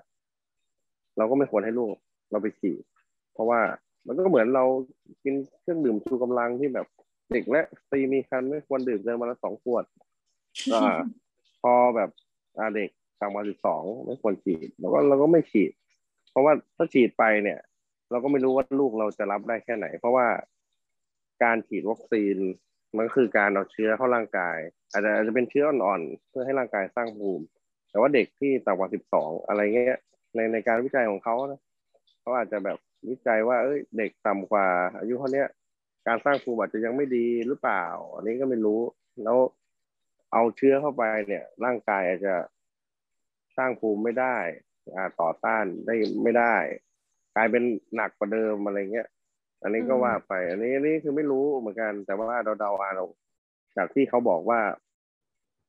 เราก็ไม่ควรให้ลูกเราไปฉีดเพราะว่ามันก็เหมือนเรากินเครื่องดื่มชูกำลังที่แบบเด็กและสตรีมีคันไม่ควรดื่มเกินวันละสองขวดอ่าพอแบบอ่าเด็กต่ำกว่าสิบสองไม่ควรฉีดเราก็เราก็ไม่ฉีด เพราะว่าถ้าฉีดไปเนี่ย เราก็ไม่รู้ว่าลูกเราจะรับได้แค่ไหน เพราะว่าการฉีดวัคซีน มันก็คือการเอาเชื้อเข้าร่างกาย อาจจะอาจจะเป็นเชื้ออ่อนๆเพื่อให้ร่างกายสร้างภูมิ แต่ว่าเด็กที่ต่ำกว่าสิบสองอะไรเงี้ยในในการวิจัยของเขานะเขาอาจจะแบบวิจัยว่า เอ้ย เด็กต่ำกว่า อายุเท่านี้ย การสร้างภูมิอาจจะยังไม่ดีหรือเปล่า อันนี้ก็ไม่รู้ แล้วเอาเชื้อเข้าไปเนี่ย ร่างกายอาจจะสร้างภูมิไม่ได้ อ่าต่อต้านได้ไม่ได้ กลายเป็นหนักกว่าเดิมอะไรเงี้ย อันนี้ก็ว่าไป อันนี้อันนี้คือไม่รู้เหมือนกัน แต่ว่าเราเดาเอาจากที่เขาบอกว่า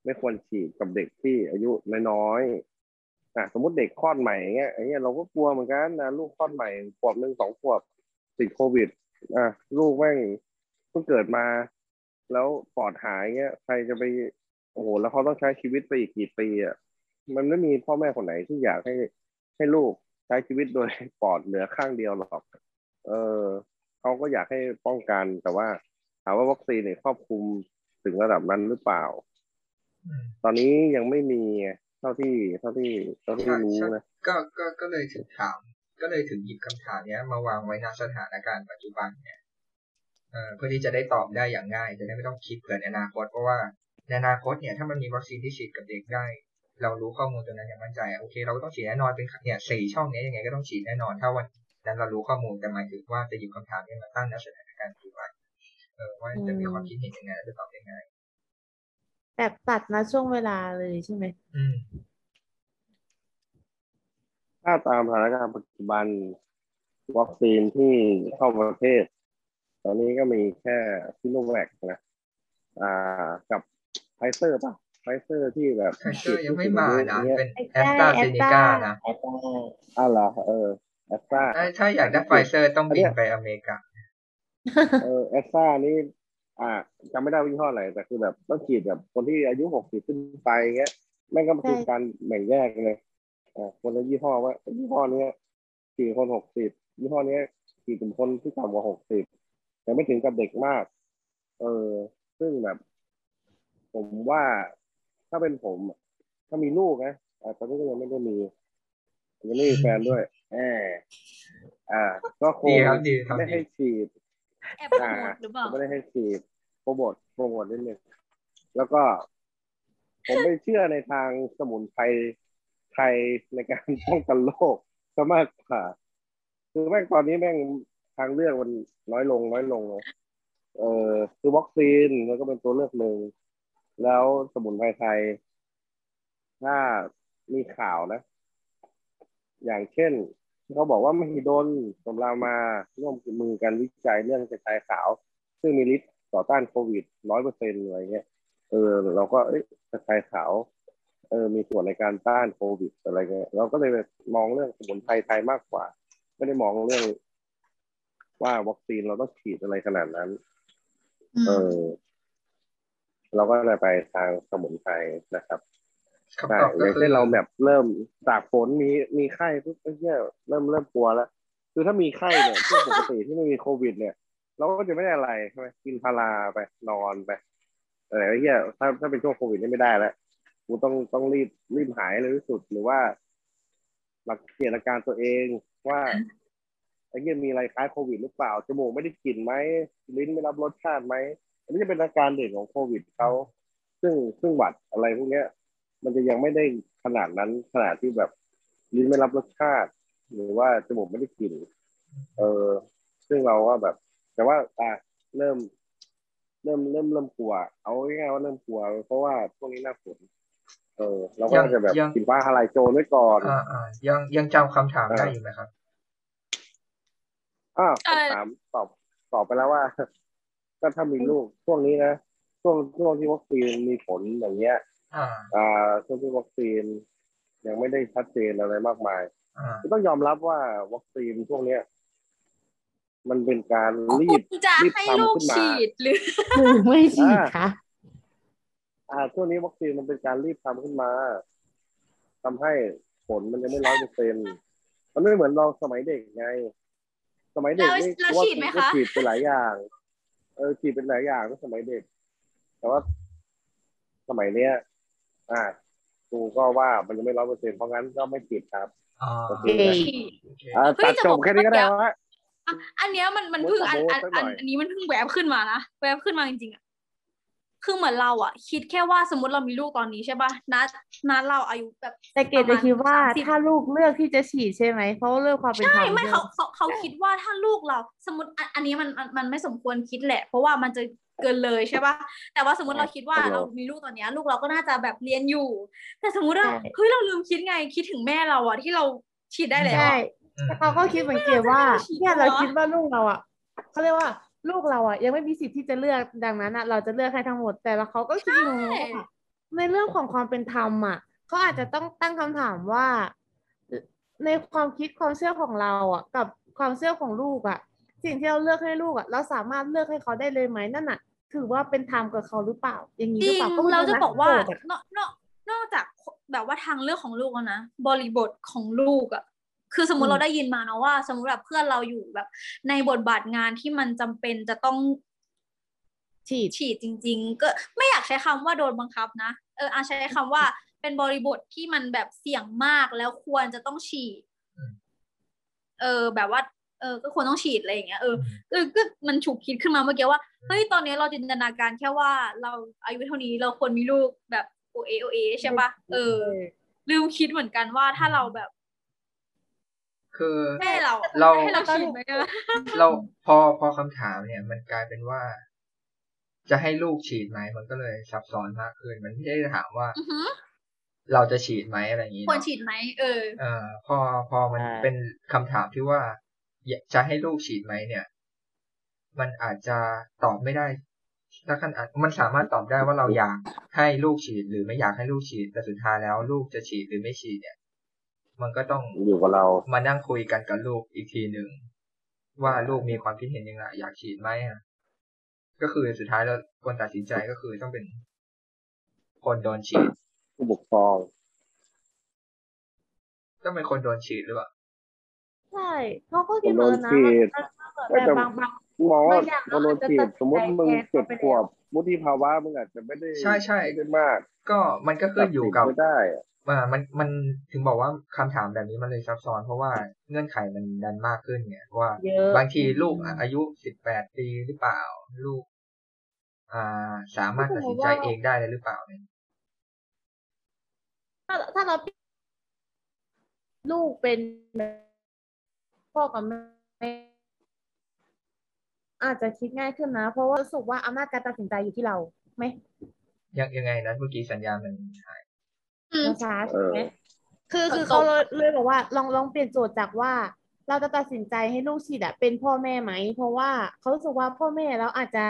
ไม่ควรฉีดกับเด็กที่อายุน้อยๆอะสมมติเด็กคลอดใหม่อย่างเงี้ยอย่างเงี้ยเราก็กลัวเหมือนกันนะลูกคลอดใหม่ขวบหนึ่งสองขวบติดโควิด อะลูกแม่งเพิ่งเกิดมา แล้วปอดหายเงี้ย ใครจะไปโอ้โหแล้วเขาต้องใช้ชีวิตไปอีกกี่ปีอะมันไม่มีพ่อแม่คนไหนที่อยากให้ให้ลูกใช้ชีวิตโดยปอดเหลือข้างเดียวหรอก เออ เขาก็อยากให้ป้องกัน แต่ว่าถามว่าวัคซีนเนี่ยครอบคลุมถึงระดับนั้นหรือเปล่า ตอนนี้ยังไม่มีเท่าที่เท่าที่เท่าที่รู้นะก็ก็ก็เลยถึงถาม ก็เลยถึงหยิบคำถามเนี้ย มาวางไว้ณสถานการณ์ปัจจุบันเนี่ยเพื่อที่จะได้ตอบได้อย่างง่าย จะได้ไม่ต้องคิดเผื่อในอนาคตเพราะว่าในอนาคตเนี่ยถ้ามันมีวัคซีนที่ฉีดกับเด็กได้ เรารู้ข้อมูลตรงนั้นอย่างมั่นใจโอเค เราก็ต้องฉีดแน่นอนเป็นเนี่ยสี่ช่องเนี้ยยังไงก็ต้องฉีดแน่นอน ถ้าวัน นั้นเรารู้ข้อมูลแต่หมายถึงว่าจะหยิบคำถามเนี้มาตั้งณสถานการณ์ปัจจุบันเออว่าจะมีความคิดเห็นยังไงและจะตอบยังไงแบบตัดมาช่วงเวลาเลยใช่ไหมอืมถ้าตามสถานการณ์ปัจจุบันวัคซีนที่เข้าประเทศ ตอนนี้ก็มีแค่ซิโนแวคนะอ่ากับไฟเซอร์ป่ะไฟเซอร์ที่แบบไฟเซอร์ยังไม่มานะเงี้ยเป็นแอสตราเซเนกานะแอสตราอ้าวเหรอเออ แอสตราถ้าถ้าอยากได้ไฟเซอร์ต้องบินไปอเมริกา เออแอสตรานี่ อ่าจำไม่ได้ว่ายี่ห้ออะไร แต่คือแบบต้องฉีดแบบคนที่อายุหกสิบขึ้นไปเงี้ยแม่งก็คือใช่การแบ่งแยกเลยอ่าคนละยี่ห้อว่ายี่ห้อเนี้ยฉีดคนหกสิบยี่ห้อเนี้ยฉีดถึงคนที่ต่ำกว่าหกสิบแต่ไม่ถึงกับเด็กมาก เออ ซึ่งแบบ ผมว่าถ้าเป็นผมอะถ้ามีลูกนะอ่าตอนนี้ก็ยังไม่ได้มียังไม่มีแฟนด้วย แอบอ่า ก็คงดีครับดีครับไม่ให้ฉีด แอบโปรโมทหรือเปล่าไม่ได้ให้ฉีดโปรโมทโปรโมทนิดนึงแล้วก็ ผมไม่เชื่อในทางสมุนไพรไภัยในการ ป้องกันโรคซะมากกว่าคือแม่งตอนนี้แม่งทางเลือกมันน้อยลง น้อยลงเลยเออคือวัคซีนมันก็เป็นตัวเลือกหนึ่ง แล้วสมุนไพรไทย ถ้ามีข่าวนะ อย่างเช่น เขาบอกว่า มหิดลสมรามาร่วมมือกันวิจัยเรื่องกระชายขาว ซึ่งมีฤทธิ์ต่อต้านโควิดร้อยเปอร์เซ็นต์อะไรเงี้ยเออเราก็เอ้ยกระชายขาวเออมีส่วนในการต้านโควิดอะไรเงี้ยเราก็เลยมองเรื่องสมุนไพรไทยมากกว่า ไม่ได้มองเรื่อง ว่าวัคซีนเราต้องฉีดอะไรขนาดนั้นอืเอมอเราก็เลยไปทางสมุนไพรนะครับคำ ใช่ตอบอก็ย่างคือเช่นเราแบบเริ่มจากฝนมีมีไข้ปุ๊บเอ้ยเนี่ยเริ่มเริ่มกลัวแล้ว คือถ้ามีไข้เนี่ยช่วงปกติที่ไม่มีโควิด เนี่ย เราก็จะไม่ได้อะไรใช่ไหมกินพาราไปนอนไปอะไรไอ้เหี้ยถ้าถ้าเป็นช่วงโควิดนี่ไม่ได้แล้วกูต้องต้องรีบรีบหายเลยที่สุดหรือว่าหลักเกียรอาการตัวเองว่าไอ้เหี้ยมีอะไรคล้ายโควิดหรือเปล่าจมูกไม่ได้กลิ่นไหมลิ้นไม่รับรสชาติไหมอันนี้จะเป็นอาการเด่นของโควิดเขาซึ่งซึ่งหวัดอะไรพวกเนี้ย มันจะยังไม่ได้ขนาดนั้นขนาดที่แบบลิ้นไม่รับรสชาติ หรือว่าจมูกไม่ได้กลิ่นเออซึ่งเราก็แบบ แต่ว่าอะเริ่ม เริ่มเริ่มเริ่มกลัว เอาง่ายๆว่าเริ่มกลัว เพราะว่าช่วงนี้หน้าฝนเออ เราก็จะแบบกินฟ้าทลายโจรไว้ก่อนอ่าอ่ายังยังจำคำถามได้อยู่ไหมครับอ้าวคำถามตอบตอบไปแล้วว่า ก็ถ้ามีลูกช่วงนี้นะช่วงช่วงที่วัคซีนมีผลอย่างเงี้ย อ่าอ่าช่วงที่วัคซีนยังไม่ได้ชัดเจนอะไรมากมายอ่าต้องยอมรับว่าวัคซีนพวกเนี้ยมันเป็นการรีบคุณจะรีบให้ทำลูกขึ้นมาฉีดหรือหรือไม่ฉีดคะอ่าช่วงนี้วัคซีนมันเป็นการรีบทำขึ้นมาทำให้ผลมันยังไม่ร้อยเปอร์เซ็นมันไม่เหมือนเราสมัยเด็กไง สมัยเด็กแล้วนี่แล้วว่าฉีดไหมคะก็ฉีดเป็นหลายอย่าง เออฉีดเป็นหลายอย่างก็สมัยเด็ก แต่ว่า สมัยเนี้ย อ่ากูก็ว่ามันยังไม่ร้อยเปอร์เซ็นเพราะงั้นก็ไม่ฉีดครับอ่าโอเคเอ้ยโอเคอ่าเฮ้ยตัดจะจบบอกแค่นี้ก็ได้ว่าวะอะอันเนี้ยมันมันโบ๊ทเพิ่งอันโบ๊ทอันสักหน่อันอยอันนี้มันเพิ่งแวบขึ้นมานะแวบขึ้นมาจริงๆอะคือเหมือนเราอะ คิดแค่ว่าสมมติเรามีลูกตอนนี้ใช่ป่ะนัดนัดเราอายุแบบแต่เกดจะคิดว่าประมาณ30ถ้าลูกเลือกที่จะฉีดใช่ไหมเพราะว่าเลือกความเป็นธรใช่รมไม่ด้วยเขาเขาเขาคิดว่าถ้าลูกเรา สมมติอันอันนี้มันมันมันไม่สมควรคิดแหละ เพราะว่ามันจะ เกินเลยใช่ป่ะแต่ว่าสมมติเราคิดว่าครับเรามีลูกตอนเนี้ยลูกเราก็น่าจะแบบเรียนอยู่ แต่สมมติว่าใช่เฮ้ยเราลืมคิดไงคิดถึงแม่เราอะที่เราฉีดได้แล้วใช่อะอืมแต่เขาก็คิดเหมือนเกดว่าไม่น่าจะฉีดเนี่ยเราหรอคิดว่าลูกเราอะเขาเรียกว่าลูกเราอะยังไม่มีสิทธิ์ที่จะเลือกดังนั้นอะเราจะเลือกให้ทั้งหมดแต่ละเขาก็คิดอยู่ว่าในเรื่องของความเป็นธรรมอะเขาอาจจะต้องตั้งคำถามว่า ในความคิดความเชื่อของเราอะ กับความเชื่อของลูกอะ สิ่งที่เราเลือกให้ลูกอะเราสามารถเลือกให้เขาได้เลยไหมนั่นน่ะ ถือว่าเป็นธรรมกับเขาหรือเปล่า อย่างนี้จหรืริองเปล่าก็ไม่เรารู้จะนะบอกว่าโจทย์อะนอกนอกนอกจากแบบว่าทางเลือกของลูกแล้วนะบริบทของลูกอะคือสมมติเราได้ยินมาเนาะว่า สมมติแบบเพื่อนเราอยู่แบบ ในบทบาทงานที่มันจำเป็นจะต้องฉีดฉีดจริง ๆ ก็ไม่อยากใช้คำว่าโดนบังคับนะเอออาใช้คำว่าเป็นบริบทที่มันแบบเสี่ยงมากแล้วควรจะต้องฉีดอืมเออ แบบว่า เออ ก็ควรต้องฉีดอะไรอย่างเงี้ยเออเออก็มันฉุกคิดขึ้นมาเมื่อกี้ว่า เฮ้ยตอนนี้เราจินตนาการแค่ว่าเราอายุเท่านี้เราควรมีลูกแบบโอเอโอเอใช่ปะเออ ลืมคิดเหมือนกันว่าถ้าเราแบบ คือแม่เราเราให้เราฉีดไหมอะเราพอพอคำถามเนี่ย มันกลายเป็นว่า จะให้ลูกฉีดไหมมันก็เลยซับซ้อนมากขึ้นมันไม่ได้ถามว่าอือหือเราจะฉีดไหมอะไรอย่างนี้ควรเนาะฉีดไหมเออ เอ่อพอพอมันอ่าเป็นคำถามที่ว่าอยากจะให้ลูกฉีดไหมเนี่ย มันอาจจะตอบไม่ได้ถ้าขนาดมันสามารถตอบได้ว่าเราอยากให้ลูกฉีดหรือไม่อยากให้ลูกฉีด แต่สุดท้ายแล้วลูกจะฉีดหรือไม่ฉีดเนี่ย มันก็ต้องอยู่กับเรา มานั่งคุยกันกับลูกอีกทีหนึ่งว่าลูกมีความคิดเห็นยังไงอยากฉีดไหมอะก็คือสุดท้ายแล้วคนตัดสินใจก็คือต้องเป็น คนโดนฉีด ผู้ปกครองต้องเป็นคนโดนฉีดหรือเปล่าใช่เขาก็คิดโดเหมือนนนะฉีด แต่บางบางมองว่าบางอย่างคนโดนฉีดอาจจะตัดสมมติมึงใจแทนเจ็ดเขาไปขวบแล้ววุฒิภาวะมึงอาจจะไม่ได้ใช่ใช่ไม่ได้มาก ก็มันก็ขึ้นอยู่กับตัดสิไม่ได้อะอ่ามันมันถึงบอกว่าคำถามแบบนี้มันเลยซับซ้อน เพราะว่าเงื่อนไขมันดันมากขึ้นไงว่าเยอะบางทีลูกอะอายุสิบแปดปีหรือเปล่า ลูก อ่า สามารถตัดสินใจเองได้เลยหรือเปล่าเนี่ยถ้าถ้าเราลูกเป็นพ่อกับแม่ อาจจะคิดง่ายขึ้นนะ เพราะว่ารู้สึกว่าอำนาจการตัดสินใจอยู่ที่เราไหมยังยังไงนะเมื่อกี้สัญญาณมันหายอืมเราช้าใช่ไหมเออคือฝนคือตกเขาเลยเลยบอกว่าลองลองเปลี่ยนโจทย์จากว่า เราจะตัดสินใจให้ลูกฉีดอะเป็นพ่อแม่ไหม เพราะว่าเขารู้สึกว่าพ่อแม่เราอาจจะ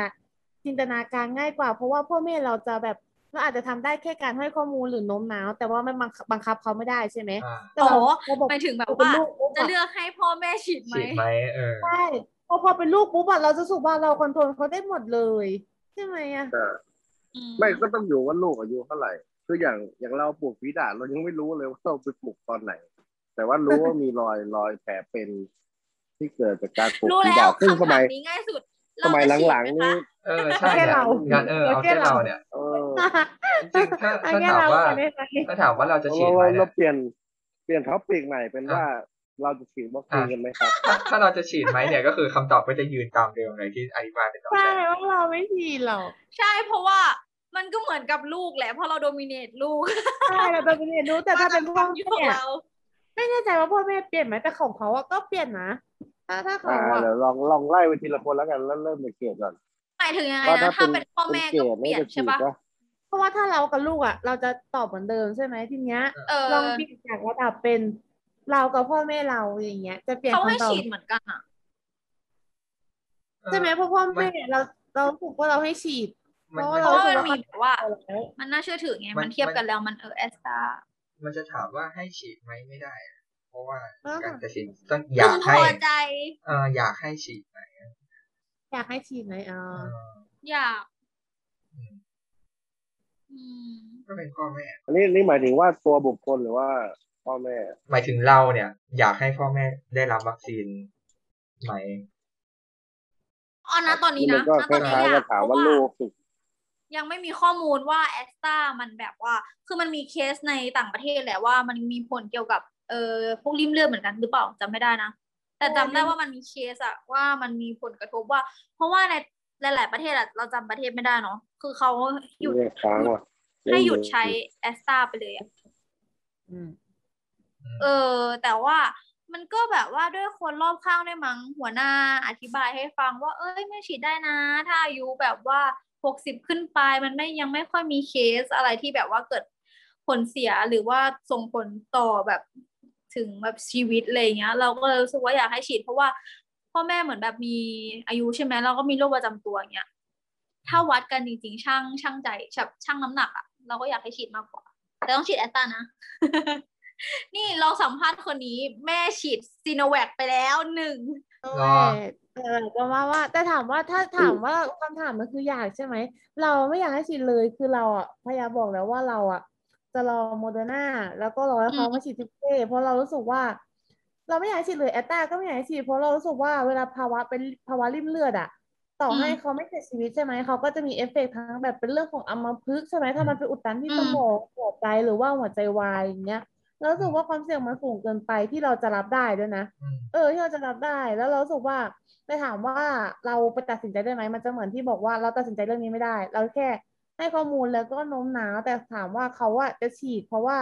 จินตนาการง่ายกว่า เพราะว่าพ่อแม่เราจะแบบเราอาจจะทำได้แค่การให้ข้อมูลหรือโน้มน้าว แต่ว่ามันบังคับบังคับเขาไม่ได้ใช่ไหมอ่าแต่เราอ๋อเราบอกหมายถึงแบบเราเป็นว่าลูกปุ๊บจะอะเลือกให้พ่อแม่ฉีดไหมฉีดไหมเออใช่ พอพอเป็นลูกปุ๊บอะเราจะรู้สึกว่าเราคอนโทรลเขาได้หมดเลย ใช่ไหมอะแต่อืมไม่ก็ต้องอยู่ว่าลูกอายุเท่าไหร่คืออย่างอย่างเราปลูกฝีดาษเรายังไม่รู้เลยว่าเราไปปลูกตอนไหน แต่ว่ารู้ว่ามีรอยรอยแผลเป็นที่เกิดจากการปลูกรู้ฝีแล้ดาวษซึ่งสคำถามัยมนี้ง่ายสุดสมัยเราจะฉีดหลังไมๆนี่คะเออใช่แค่เนี่ยเรางานเออเอาแค่แค่เราเราเนี่ยเออจริงๆถ้าอันถ้านี้ถามเราว่าก่อนได้ไหมถ้าถามว่าเราจะฉีเราดไหมเราเนี่เรายเปลี่ยนเปลี่ยนท็อปิกใหม่เป็นว่า เราจะฉีดวัคซีนกันไหมครับ ถ้าถ้าเราจะฉีดไหมเนี่ยก็คือคำตอบก็จะยืนตามเดิมเลยที่อธิบายไปตอนใช่แรกว่าเราไม่ฉีดหรอกใช่เพราะว่ามันก็เหมือนกับลูกแหละเพราะเราโดมิเนตลูกใช่เราเป็นเรียนรู้แต่ถ้าเป็นพ่อยุคแม่ของเราไม่แน่ใจว่าพ่อแม่เปลี่ยนไหมแต่ของเขาอะก็เปลี่ยนนะถ้าถ้าเขาอ่าอะเดี๋ยวลองลองไล่ไปทีละคนแล้วกันแล้วเริ่มจากเกรดก่อนหมายถึงยังไงว่านะถ้าถ้าเป็เป็นนพ่อแม่เกรก็ดเปลี่ยนจะฉีใช่ดปะปะเพราะว่าถ้าเรากับลูกอะเราจะตอบเหมือนเดิมใช่ไหมทีเนี้ยเออลองเปลี่ยนจากระดับเป็น เรากับพ่อแม่เราอย่างเงี้ย จะเปลี่ยนเขาให้คำตอบฉีดเหมือนกันอะใช่ไหมเพราะพ่อแม่เราเราถูกว่าเราให้ฉีดมันเพมันเพราะราะว่าจะมันมีแบบว่าเอาแล้วมันน่าเชื่อถือไงมันมันเทียบมันกันแล้วมันเออแอสตามันจะถามว่าให้ฉีดไหมไม่ได้อะเพราะว่าอ่าการตัดสินต้องอพึยากงพให้อใจเอออยากให้ฉีดไหมอยากให้ฉีดไหมอ๋อเอออยากอืมอืมก็เป็นพ่อแม่อันนี้นี่หมายถึงว่าตัวบุคคลหรือว่า พ่อแม่ หมายถึงเราเนี่ย อยากให้พ่อแม่ได้รับวัคซีนไหมอ๋อนะตอนนี้มันะก็นะคตอนนี้ล้ายอๆยากับกถามเพว่าราะว่าลูกยังไม่มีข้อมูลว่าแอสตามันแบบว่า คือมันมีเคสในต่างประเทศแหละว่ามันมีผลเกี่ยวกับเอ่อพวกริมเลือดเหมือนกันหรือเปล่าจำไม่ได้นะ แต่จำได้ว่ามันมีเคสอะว่ามันมีผลกระทบว่า เพราะว่าในหลาย ๆ ประเทศอะเราจำประเทศไม่ได้เนาะคือเขาหยุดเรียกค้างว่ะให้หยุดใช้แอสตาไปเลยอะอืม เออ แต่ว่ามันก็แบบว่าด้วยคนรอบข้างด้วยมั้งหัวหน้าอธิบายให้ฟังว่า เอ้ยไม่ฉีดได้นะ ถ้าอายุแบบว่าหกสิบขึ้นไปมันไม่ยังไม่ค่อยมีเคสอะไรที่แบบว่าเกิดผลเสียหรือว่าส่งผลต่อแบบถึงแบบชีวิตอะไรเงี้ย เราก็รู้สึกว่าอยากให้ฉีด เพราะว่าพ่อแม่เหมือนแบบมีอายุใช่ไหมเราก็มีโรคประจำตัวอย่างเงี้ยถ้าวัดกันจริงๆช่างชั่งใจชั่งน้ำหนักอะเราก็อยากให้ฉีดมากกว่า แต่ต้องฉีดแอสตรานะ นี่ลองสัมภาษณ์คนนี้แม่ฉีดซีโนแวคไปแล้วหนึ่งรอ เออก็ว่าว่า แต่ถามว่าถ้าถามว่าคำถามมันคืออยากใช่ไหม เราไม่อยากให้ฉีดเลยคือเราอะพยายามบอกแล้วว่าเราอะ จะรอโมเดอร์นาแล้วก็รอให้เขาอืมมาฉีดทิฟเฟ่เพราะเรารู้สึกว่า เราไม่อยากให้ฉีดเลยแอสตราก็ไม่อยากให้ฉีดเพราะเรารู้สึกว่าเวลาภาวะเป็นภาวะลิ่มเลือดอะ ต่อให้เขาไม่เสียชีวิตใช่ไหมเขาก็จะมีเอฟเฟกต์ทั้งแบบเป็นเรื่องของอัมพฤกษ์ใช่ไหมถ้ามันเป็นอุดตันที่สมองหัวใจหรือว่าหัวใจวายอย่างเงี้ย เรารู้สึกว่าความเสี่ยงมันสูงเกินไปที่เราจะรับได้ด้วยนะอืมเออที่เราจะรับได้แล้วเรารู้สึกว่าไปถามว่าเราไปตัดสินใจได้ไหมมันจะเหมือนที่บอกว่าเราตัดสินใจเรื่องนี้ไม่ได้ เราแค่ให้ข้อมูลแล้วก็โน้มน้าวแต่ถามว่าเขาอะจะฉีดเพราะว่า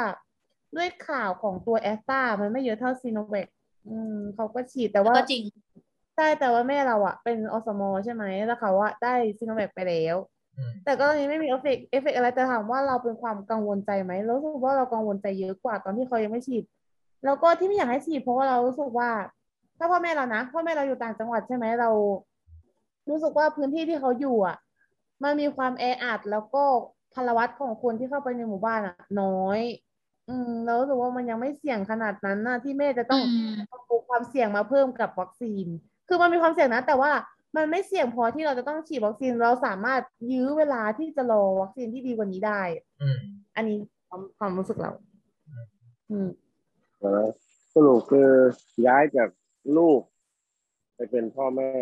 ด้วยข่าวของตัวแอสตรามันไม่เยอะเท่าซีโนแวคอืมเขาก็ฉีดแต่ว่าก็จริงใช่แต่ว่าแม่เราอะเป็นอสมใช่ไหมแล้วเขาอะได้ซีโนแวคไปแล้วอืม แต่ก็ตอนนี้ไม่มี effect effect อะไรแต่ถามว่าเราเป็นความกังวลใจไหมเรารู้สึกว่าเรากังวลใจเยอะกว่าตอนที่เขายังไม่ฉีด แล้วก็ที่ไม่อยากให้ฉีดเพราะว่าเรารู้สึกว่า ถ้าพ่อแม่เรานะพ่อแม่เราอยู่ต่างจังหวัดใช่ไหมเรา รู้สึกว่าพื้นที่ที่เขาอยู่อะ มันมีความแออัดแล้วก็พลวัตของคนที่เข้าไปในหมู่บ้านอะ น้อย อืมเรารู้สึกว่ามันยังไม่เสี่ยงขนาดนั้นนะที่แม่จะต้องอืมเอาความเสี่ยงมาเพิ่มกับวัคซีน คือมันมีความเสี่ยงนะ แต่ว่า มันไม่เสี่ยงพอที่เราจะต้องฉีดวัคซีนเราสามารถยื้อเวลาที่จะรอวัคซีนที่ดีกว่านี้ได้อืมอันนี้ความความรู้สึกเรา อืมเออสรุปคือย้ายจากลูก ไปเป็นพ่อแม่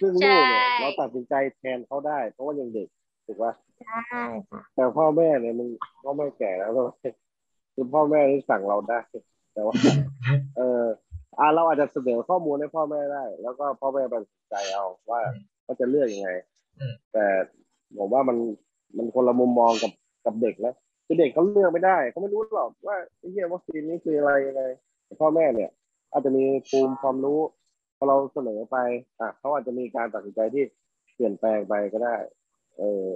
ซึ่งลูกเนี่ยใช่เราตัดสินใจแทนเขาได้ เพราะว่ายังเด็กถูกปะใช่ค่ะแต่พ่อแม่เนี่ยมึงพ่อแม่แก่แล้วก็คือพ่อแม่ที่สั่งเราได้ แต่ว่า เออ อ่าเราอาจจะเสนอข้อมูลให้พ่อแม่ได้ แล้วก็พ่อแม่ตัดสินใจเอาว่าเขาจะเลือกยังไงอืมแต่ผมว่ามันมันคนละมุมมองกับกับเด็กแล้วคือเด็กเขาเลือกไม่ได้เขาไม่รู้หรอกว่าไอ้เหี้ยวัคซีนนี้คืออะไรยังไงพ่อแม่เนี่ย อาจจะมีภูมิความรู้พอเราเสนอไปอะเขาอาจจะมีการตัดสินใจที่เปลี่ยนแปลงไปก็ได้ เออ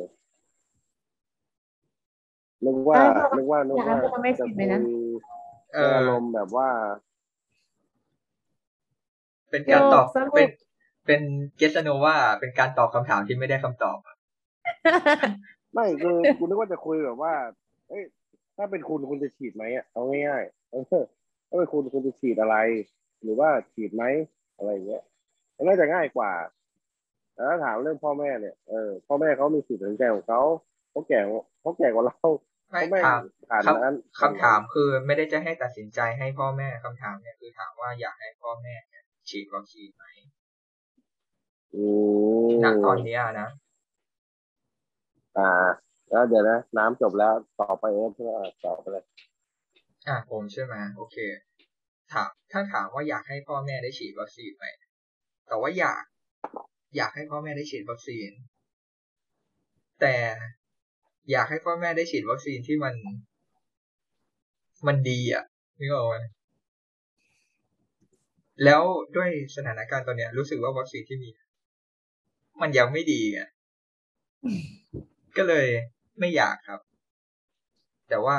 นึกว่าใช่นึกว่านึกอยากให้ว่าพ่อแม่จะคิดคุไหมยนะเอในออารมณ์แบบว่า เป็นการตอบสรุปเป็นเป็นเกสโนว่าเป็นการตอบคำถามที่ไม่ได้คำตอบอะไม่คือคุณนึกว่าจะคุยแบบว่า เอ้ยถ้าเป็นคุณคุณจะฉีดไหมอะเอาง่ายๆเออถ้าเป็นคุณคุณจะฉีดอะไร หรือว่าฉีดไหมอะไรอย่างเงี้ยมันน่าจะง่ายกว่าแต่ถ้าถามเรื่องพ่อแม่เนี่ยเออพ่อแม่เขามีสิทธิ์ตัดสินใจของเขาเขาแก่เขาแก่กว่าเราไม่เขาไม่ถามผ่านคำนั้นคำถามคือไม่ได้จะให้ตัดสินใจให้พ่อแม่คำถามเนี่ยคือถามว่าอยากให้พ่อแม่เนี่ย ฉีดวัคซีนไหมอืมณตอนเนี้ยนะ อ่า แล้วเดี๋ยวนะ น้ำจบแล้วต่อไปเอฟใช่ไหมอะต่อไปเลย อะผมใช่ไหมโอเค ถาม ถ้าถามว่าอยากให้พ่อแม่ได้ฉีดวัคซีนไหม แต่ว่าอยาก อยากให้พ่อแม่ได้ฉีดวัคซีน แต่อยากให้พ่อแม่ได้ฉีดวัคซีนที่มัน มันดีอะนึกออกไหม แล้วด้วยสถานการณ์ตอนเนี้ย รู้สึกว่าวัคซีนที่มี มันยังไม่ดีอะก็เลยไม่อยากครับ แต่ว่า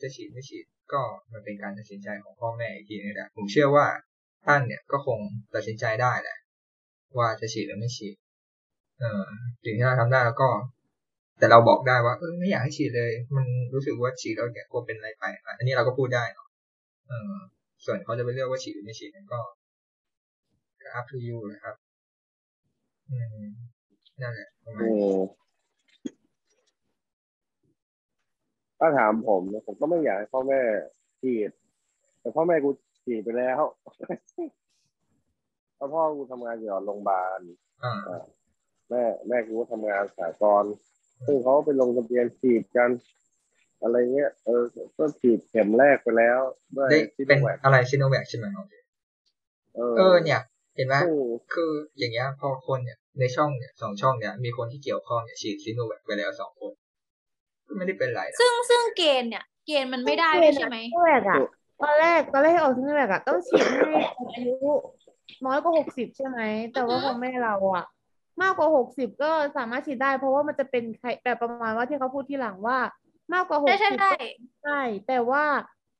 จะฉีดไม่ฉีดก็มันเป็นการตัดสินใจของพ่อแม่อีกทีนึงแหละผมเชื่อว่าท่านเนี่ยก็คงตัดสินใจได้แหละ ว่าจะฉีดหรือไม่ฉีด เออสิ่งที่เราทำได้แล้วก็ แต่เราบอกได้ว่าเออไม่อยากให้ฉีดเลย มันรู้สึกว่าฉีดแล้วเนี่ยกลัวเป็นอะไรไปอะอันนี้เราก็พูดได้เนาะเออ ส่วนเขาจะไปเลือกว่าฉีดหรือไม่ฉีดนั่นก็ก็ up to you เลยครับ อืมนั่นแหละประมาณอืนี้มถ้าถามผม ผมก็ไม่อยากให้พ่อแม่ฉีด แต่พ่อแม่กูฉีดไปแล้วเพราะพ่อกูทำงานอยู่โรงพยาบาลอ่าแม่แม่กูก็ทำงานสากลซึ่งเขาไปลงทะเบียนฉีดกัน อะไรเงี้ยเออก็ฉีดเข็มแรกไปแล้วด้วยได้ซิเป็นโนแวคอะไรซิโนแวคใช่ไหมโอเคเออเออเนี่ย เห็นไหมซึ่งคืออย่างเงี้ยพอคนเนี่ยในช่องเนี่ยสองช่องเนี่ยมีคนที่เกี่ยวข้องเนี่ยฉีดซิโนแวคไปแล้วสองคนก็ไม่ได้เป็นไรนะซึ่งซึ่งเกณฑ์เนี่ย เกณฑ์มันไม่ได้ด้วยใช่ไหมซิโนแวคอะตอนแรกตอนแรกที่ออกซิโนแวคอะต้องฉีดให้คนอายุน้อยกว่าหกสิบใช่ไหมแต่ว่าของแม่เราอะมากกว่าหกสิบก็สามารถฉีดได้ เพราะว่ามันจะเป็นใครแบบประมาณว่าที่เขาพูดที่หลังว่า มากกว่าหกใช่สิบใช่ใช่ใช่แต่ว่า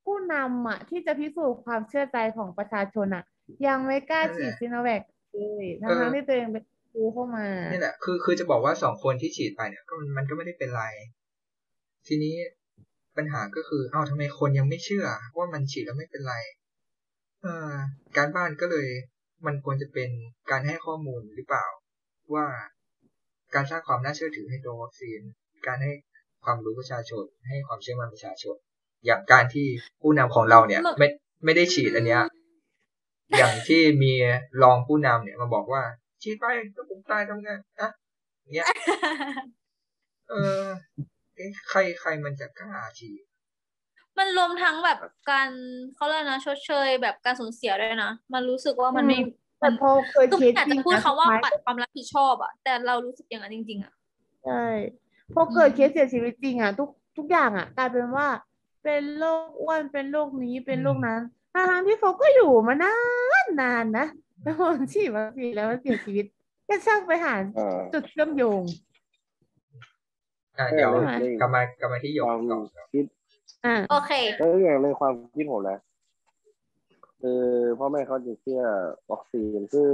ผู้นำอะที่จะพิสูจน์ความเชื่อใจของประชาชนอะยังไม่กล้าฉีดซิโนแวคเลยทั้งๆที่ตัวเองไปซื้อเข้ามานี่แหละคือคือจะบอกว่าสองคนที่ฉีดไปเนี่ยก็มันมันก็ไม่ได้เป็นไร ทีนี้ปัญหาก็คือเอ้าทำไมคนยังไม่เชื่อ ว่ามันฉีดแล้วไม่เป็นไรเออการบ้านก็เลยมันควรจะเป็นการให้ข้อมูลหรือเปล่า ว่าการสร้างความน่าเชื่อถือให้ตัววัคซีน การให้ ความรู้ประชาชน ให้ความเชื่อมั่นประชาชน อย่างการที่ผู้นำของเราเนี่ย ไม่ไม่ได้ฉีดอันเนี้ยอย่างที่มีรองผู้นำเนี่ยมาบอกว่า ฉีดไปก็ผมตายทำไงอะเนี้ยเออเอ๊ะใครใครมันจะกล้าฉีดมันรวมทั้งแบบการเขาเรียกนะชดเชยแบบการสูญเสียด้วยนะ มันรู้สึกว่ามันไม่อืมมัแต่นพอเคยคือเคไม่สอยากจริจะงพูดนะคำว่าสุดท้ยปัดความรับผิดชอบอะแต่เรารู้สึกอย่างนั้นจริง ๆอะใช่ พอเกิดเคสเสียชีวิตจริงอะทุกทุกอย่างอะกลายเป็นว่า เป็นโรคอ้วนเป็นโรคนี้เป็นโรคนั้นทั้งๆที่เขาก็อยู่มานานนานนะแล้วพอฉีดวัคซีนแล้วมันเสียชีวิต ก็ช่างไปหาอ่าจุดเชื่อมโยงอะเดี๋ยวเออในกลับมากลับมาที่หยคกวามก่อนคิดอ่าโอเคแล้วอย่างในความคิดผมนะคือพ่อแม่เขาจะเชื่อวัคซีนคือ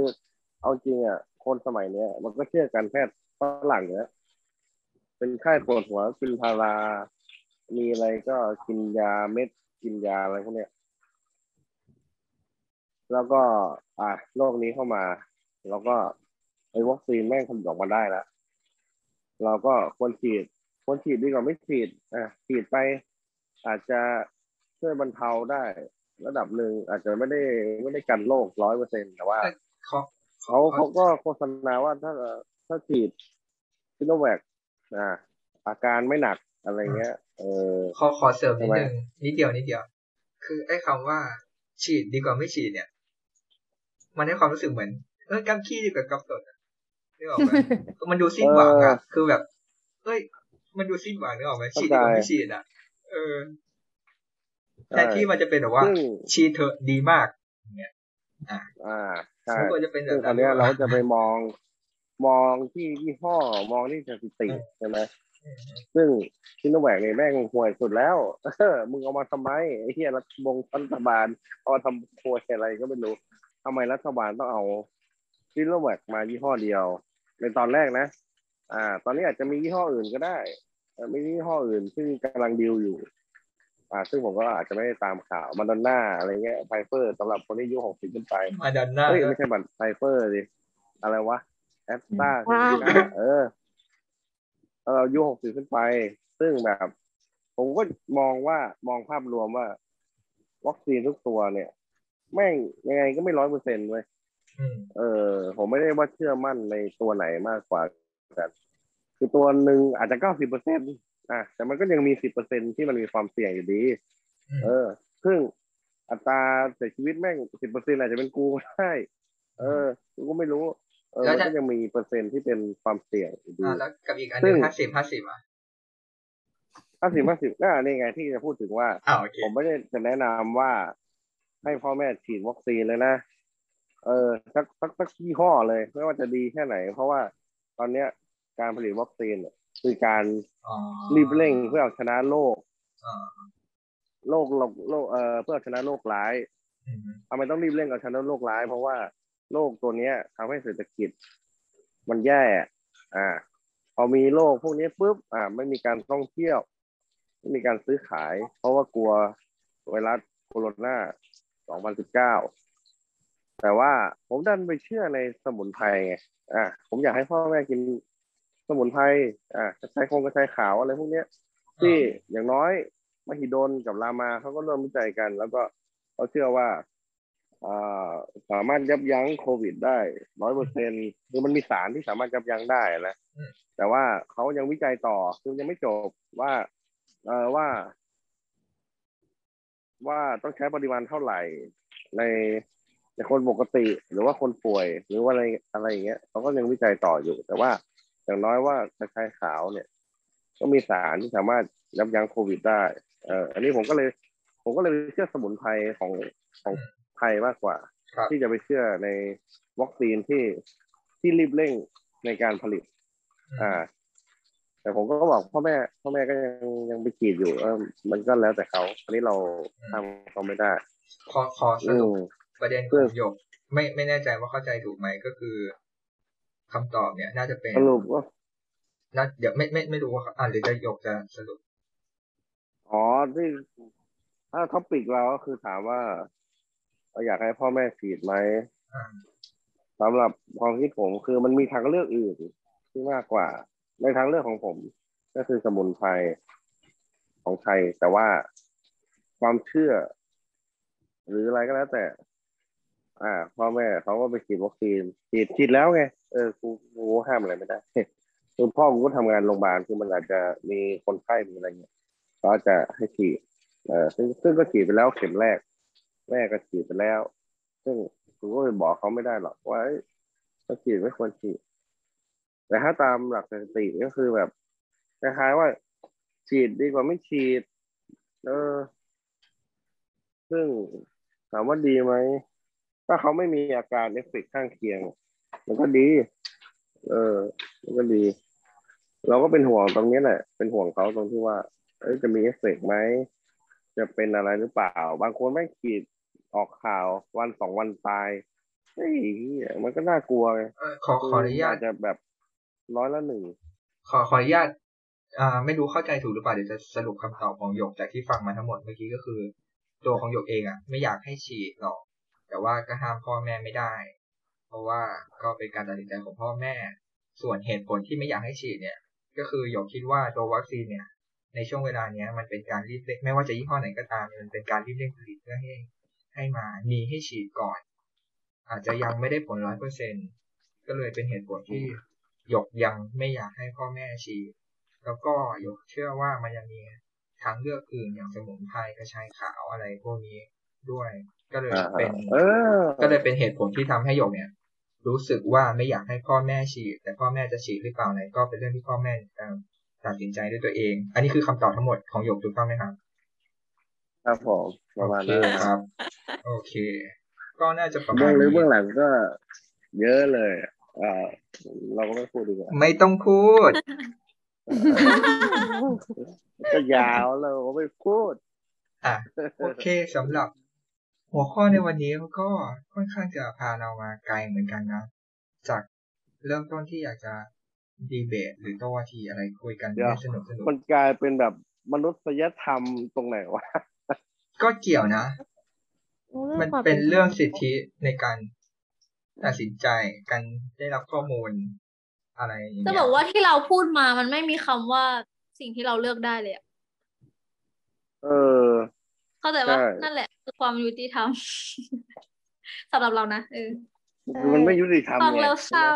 เอาจริงอะคนสมัยเนี้ย มันก็เชื่อการแพทย์ฝรั่งเนี้ย เป็นไข้ปวดหัวกินพารา มีอะไรก็กินยาเม็ดกินยาอะไรพวกเนี้ย แล้วก็อะโรคนี้เข้ามา แล้วก็ไอ้วัคซีนแม่งผลิตออกมาได้แล้วเราก็ควรฉีดควรฉีดดีกว่าไม่ฉีดอะฉีดไป อาจจะช่วยบรรเทาได้ ระดับหนึ่งอาจจะไม่ได้ไม่ได้กันโรคร้อยเปอร์เซ็นแต่ว่าขอเขาเขาก็โฆษณาว่าถ้าถ้าฉีดซิโนแวค อ่าอาการไม่หนักอะไรเงี้ย เออขอขอเสริมนิดทำไมนึงนิดเดียวนิดเดียว คือไอ้คำว่า ฉีดดีกว่าไม่ฉีดเนี่ย มันให้ความรู้สึกเหมือนเออกำขี้ดีกว่ากำตดอะนึกออกไหมมันดูสิ้นหวังอะคือแบบเอ้ย มันดูสิ้นหวังนึกออกไหมฉีดดีกว่าไม่ฉีดอะ เออแทนที่มันจะเป็นแบบว่าซึ่งฉีดเถอะดีมากเนี่ยอ่าใช่มันควรจะเป็นแบซึ่งบตอนเนี้ยเราจะไปมอง มองที่ยี่ห้อมองที่สถิติใช่ไหมอืมซึ่งซิโนแวคเนี่ยแม่งห่วยสุดแล้วเออมึงเอามาทำไมไอ้เหี้ยรัฐบงรัฐบาลเอามาทำห่วยอะไรก็ไม่รู้ทำไมรัฐบาลต้องเอาซิโนแวคมายี่ห้อเดียว ในตอนแรกนะ อ่า ตอนนี้อาจจะมียี่ห้ออื่นก็ได้เออมียี่ห้ออื่นซึ่งกำลังดีลอยู่ อ่า ซึ่งผมก็อาจจะไม่ได้ตามข่าวมาดอนน่าอะไรเงี้ยไฟเซอร์สำหรับคนที่อายุหกสิบขึ้นไปมาดอนน่าเฮ้ยไม่ใช่บัตรไฟเซอร์ดิอะไรวะ แอสตราเออเอออายุหกสิบขึ้นไป ซึ่งแบบ ผมก็มองว่ามองภาพรวมว่า วัคซีนทุกตัวเนี่ย แม่งยังไงก็ไม่ร้อยเปอร์เซ็นต์เว้ยอืมเออ ผมไม่ได้ว่าเชื่อมั่นในตัวไหนมากกว่ากันคือตัวหนึ่งอาจจะเก้าสิบเปอร์เซ็นต์อะแต่มันก็ยังมีสิบเปอร์เซ็นที่มันมีความเสี่ยงอยู่ดีอืมเออ ซึ่งอัตราเสียชีวิตแม่งสิบเปอร์เซ็นอาจจะเป็นกูก็ได้ เออ กูก็ไม่รู้ เออมันก็ยังมีเปอร์เซ็นต์ที่เป็นความเสี่ยงอยู่ดีอ่าแล้วกับอีกอันหซึ่นึ่งซึ่งห้าสิบห้าสิบอะห้าสิบห้าสิบน่านี่ไงที่จะพูดถึงว่าอ่าโอเคผมไม่ได้จะแนะนำว่าให้พ่อแม่ฉีดวัคซีนเลยนะ เออสักสักสักยี่ห้อเลย ไม่ว่าจะดีแค่ไหน เพราะว่าตอนเนี้ยการผลิตวัคซีนเนี่ยคือการอ๋อรีบเร่งเพื่อเอาชนะโรคอ่าโรคโรคโรคเอ่อเพื่อเอาชนะโรคร้ายอืมทำไมต้องรีบเร่งเอาชนะโรคร้าย เพราะว่า โรคตัวเนี้ยทำให้เศรษฐกิจ มันแย่ อ่า พอมีโรคพวกนี้ปุ๊บ อ่า ไม่มีการท่องเที่ยว ไม่มีการซื้อขาย เพราะว่ากลัวไวรัสโคโรนา2019 แต่ว่าผมดันไปเชื่อในสมุนไพรไง อ่า ผมอยากให้พ่อแม่กินสมุนไพร อ่ากระชายคงกระชายขาวอะไรพวกเนี้ย ที่อย่างน้อยมหิดลกับรามาเขาก็ร่วมวิจัยกัน แล้วก็เขาเชื่อว่า สามารถยับยั้งโควิดได้ร้อยเปอร์เซ็นคือมันมีสารที่สามารถยับยั้งได้นะแต่ว่าเขายังวิจัยต่อคือยังไม่จบว่า เออว่า ว่าต้องใช้ปริมาณเท่าไหร่ ในในคนปกติ หรือว่าคนป่วย หรือว่าอะไรอะไรอย่างเงี้ยเขาก็ยังวิจัยต่ออยู่ แต่ว่าอย่างน้อยว่ากระชายขาวเนี่ย ก็มีสารที่สามารถยับยั้งโควิดได้ เอออันนี้ผมก็เลย ผมก็เลยเชื่อสมุนไพรของของ ไทยมากกว่าครับที่จะไปเชื่อในวัคซีนที่ที่รีบเร่งในการผลิต อ่า แต่ผมก็บอกพ่อแม่พ่อแม่ก็ยังยังไปฉีดอยู่เออมันก็แล้วแต่เขาอันนี้เราทำเขาไม่ได้ ขอขอสอืรุปมประเด็นของหยกไม่ไม่แน่ใจว่าเข้าใจถูกไหมก็คือคำตอบเนี่ย น่าจะเป็นสรุปว่าน่าเดี๋ยวไม่ไม่ไม่รู้ว่าอ่านหรือจะหยกจะสรุปอ๋อที่ถ้าท็อปิกเราก็คือถามว่า เราอยากให้พ่อแม่ฉีดไหมอ่าสำหรับความคิดผมคือมันมีทางเลือกอื่นที่มากกว่า ในทางเลือกของผม ก็คือสมุนไพรของไทย แต่ว่าความเชื่อ หรืออะไรก็แล้วแต่ อ่า พ่อแม่เขาก็ไปฉีดวัคซีนฉีดฉีดแล้วไงเออกูกูห้ามอะไรไม่ได้คือพ่อกูก็ทำงานโรงพยาบาลคือมันอาจจะมีคนไข้มีอะไรเงี้ยก็จะให้ฉีดเออซึ่งซึ่งก็ฉีดไปแล้วเข็มแรก แม่ก็ฉีดไปแล้ว ซึ่งกูก็ไปบอกเขาไม่ได้หรอกว่าถ้าฉีดไม่ควรฉีดแต่ถ้าตามหลักสถิติก็คือแบบคล้ายๆว่า ฉีดดีกว่าไม่ฉีด เออ ซึ่งถามว่าดีไหมถ้าเขาไม่มีอาการเอฟเฟกข้างเคียง มันก็ดี เออ มันก็ดี เราก็เป็นห่วงตรงนี้แหละ เป็นห่วงเขาตรงที่ว่า เอ้ยจะมีเอฟเฟกไหม จะเป็นอะไรหรือเปล่า บางคนไม่ฉีด ออกข่าววันสองวันตายเฮ้ยเหี้ยมันก็น่ากลัวไงเอ่อขอขออนุญาตจะแบบร้อยละหนึ่งขอขออนุญาตอ่า ไม่รู้เข้าใจถูกหรือเปล่าเดี๋ยวจะสรุปคำตอบของหยกจากที่ฟังมาทั้งหมดเมื่อกี้ก็คือ ตัวของหยกเองอะ ไม่อยากให้ฉีดหรอก แต่ว่าก็ห้ามพ่อแม่ไม่ได้ เพราะว่าก็เป็นการตัดสินใจของพ่อแม่ ส่วนเหตุผลที่ไม่อยากให้ฉีดเนี่ย ก็คือหยกคิดว่าตัววัคซีนเนี่ย ในช่วงเวลาเนี้ยมันเป็นการรีบเร่งไม่ว่าจะยี่ห้อไหนก็ตามมันเป็นการรีบเร่งผลิตเพื่อให้ ให้มามีให้ฉีดก่อน อาจจะยังไม่ได้ผลร้อยเปอร์เซ็นก็เลยเป็นเหตุผลที่หยกยังไม่อยากให้พ่อแม่ฉีด แล้วก็หยกเชื่อว่ามันยังมีทางเลือกอื่นอย่างสมุนไพรกระชายขาวอะไรพวกนี้ด้วย ก็เลยอ่าเป็นเออก็เลยเป็นเหตุผลที่ทำให้หยกเนี่ย รู้สึกว่าไม่อยากให้พ่อแม่ฉีด แต่พ่อแม่จะฉีดหรือเปล่าไหนก็เป็นเรื่องที่พ่อแม่ตัดสินใจด้วยตัวเอง อันนี้คือคำตอบทั้งหมดของหยกถูกต้องไหมครับ ครับผมประมาณโอเคนั้นครับ โอเค ก็น่าจะประมาเบื้อณงลึกนี้เบื้องหลังก็เยอะเลยเออเราก็ไม่พูดดีกว่า ไม่ต้องพูด ก็ยาวเราก็ไม่พูด อะ โอเคสำหรับหัวข้อในวันนี้ก็ค่อนข้างจะพาเรามาไกลเหมือนกันนะ จากเริ่มต้นที่อยากจะดีเบต หรือโต้วาทีอะไรคุยกันเดี๋ยวให้สนุกสนุกมันกลายเป็นแบบมนุษยธรรมตรงไหนวะ ก็เกี่ยวนะ มันเป็นเรื่องสิทธิในการตัดสินใจการได้รับข้อมูลอะไรอย่างเงี้ยจะบอกว่าที่เราพูดมามันไม่มีคำว่าสิ่งที่เราเลือกได้เลยอะเออ เข้าใจว่าใช่นั่นแหละคือความยุติธรรมสำหรับเรานะเออคือมันไม่ยุติธรรมฟังไงแล้วเศร้า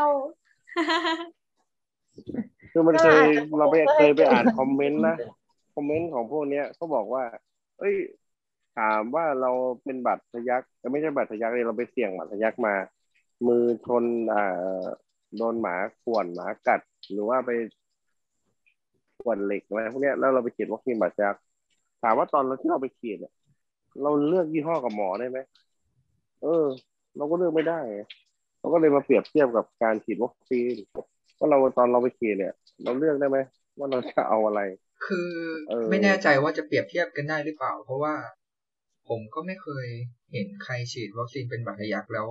คือมันก็เคยอาจจะเราไปก็ให้เคยไปอ่านคอมเมนต์นะ คอมเมนต์ของพวกเนี้ยเขาบอกว่า เอ้ย ถามว่าเราเป็นบัตรทะยักเอ้ยไม่ใช่บัตรทะยักเลยเราไปเสี่ยงบัตรทะยักมา มือชนอ่าโดนหมาข่วนหมากัด หรือว่าไปข่วนเหล็กอะไรพวกเนี้ยแล้วเราไปฉีดวัคซีนบัตรทะยักถามว่าตอนเราที่เราไปฉีดเนี่ยเราเลือกยี่ห้อกับหมอได้ไหมเออ เราก็เลือกไม่ได้ไงเราก็เลยมาเปรียบเทียบกับการฉีดวัคซีนว่าเราตอนเราไปฉีดเนี่ย เราเลือกได้ไหมว่าเราจะเอาอะไร คือเออไม่แน่ใจว่าจะเปรียบเทียบกันได้หรือเปล่า เพราะว่า ผมก็ไม่เคยเห็นใครฉีดวัคซีนเป็นบัตรทะยักแล้ว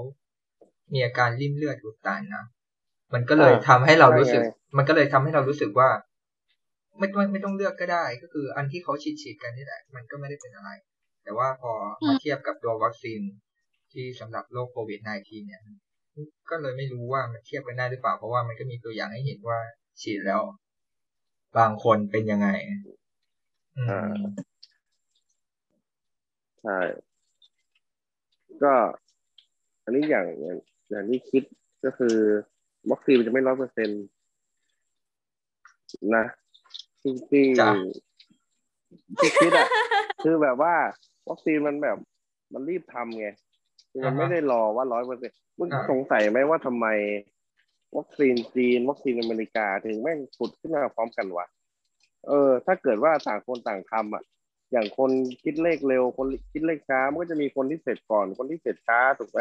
มีอาการริ่มเลือดอุดตันนะมันก็เลยทำให้เรารู้สึก มันก็เลยทำให้เรารู้สึกว่า ไม่ต้องไม่ต้องเลือกก็ได้ ก็คืออันที่เขาฉีดฉีดกันนี่แหละมันก็ไม่ได้เป็นอะไร แต่ว่าพอมาเทียบกับตัววัคซีนที่สำหรับโรคโควิด -19 เนี่ย ก็เลยไม่รู้ว่ามันเทียบกันได้หรือเปล่า เพราะว่ามันก็มีตัวอย่างให้เห็นว่าฉีดแล้ว บางคนเป็นยังไงอืมอ่า ใช่ก็อันนี้อย่างอย่างอย่างที่คิดก็คือวัคซีนมันจะไม่ร้อยเปอร์เซ็นต์นะที่ที่จ้ะ ที่คิดอะคือแบบว่าวัคซีนมันแบบ มันรีบทำไงคือมันไม่ได้รอว่าร้อยเปอร์เซ็นต์มึงสงสัยไหมว่าทำไม วัคซีนจีน วัคซีนอเมริกาถึงแม่งผุดขึ้นมาพร้อมกันวะเออ ถ้าเกิดว่าต่างคนต่างทำอะ อย่างคนคิดเลขเร็ว คนคิดเลขช้ามันก็จะมีคนที่เสร็จก่อน คนที่เสร็จช้าถูกไหม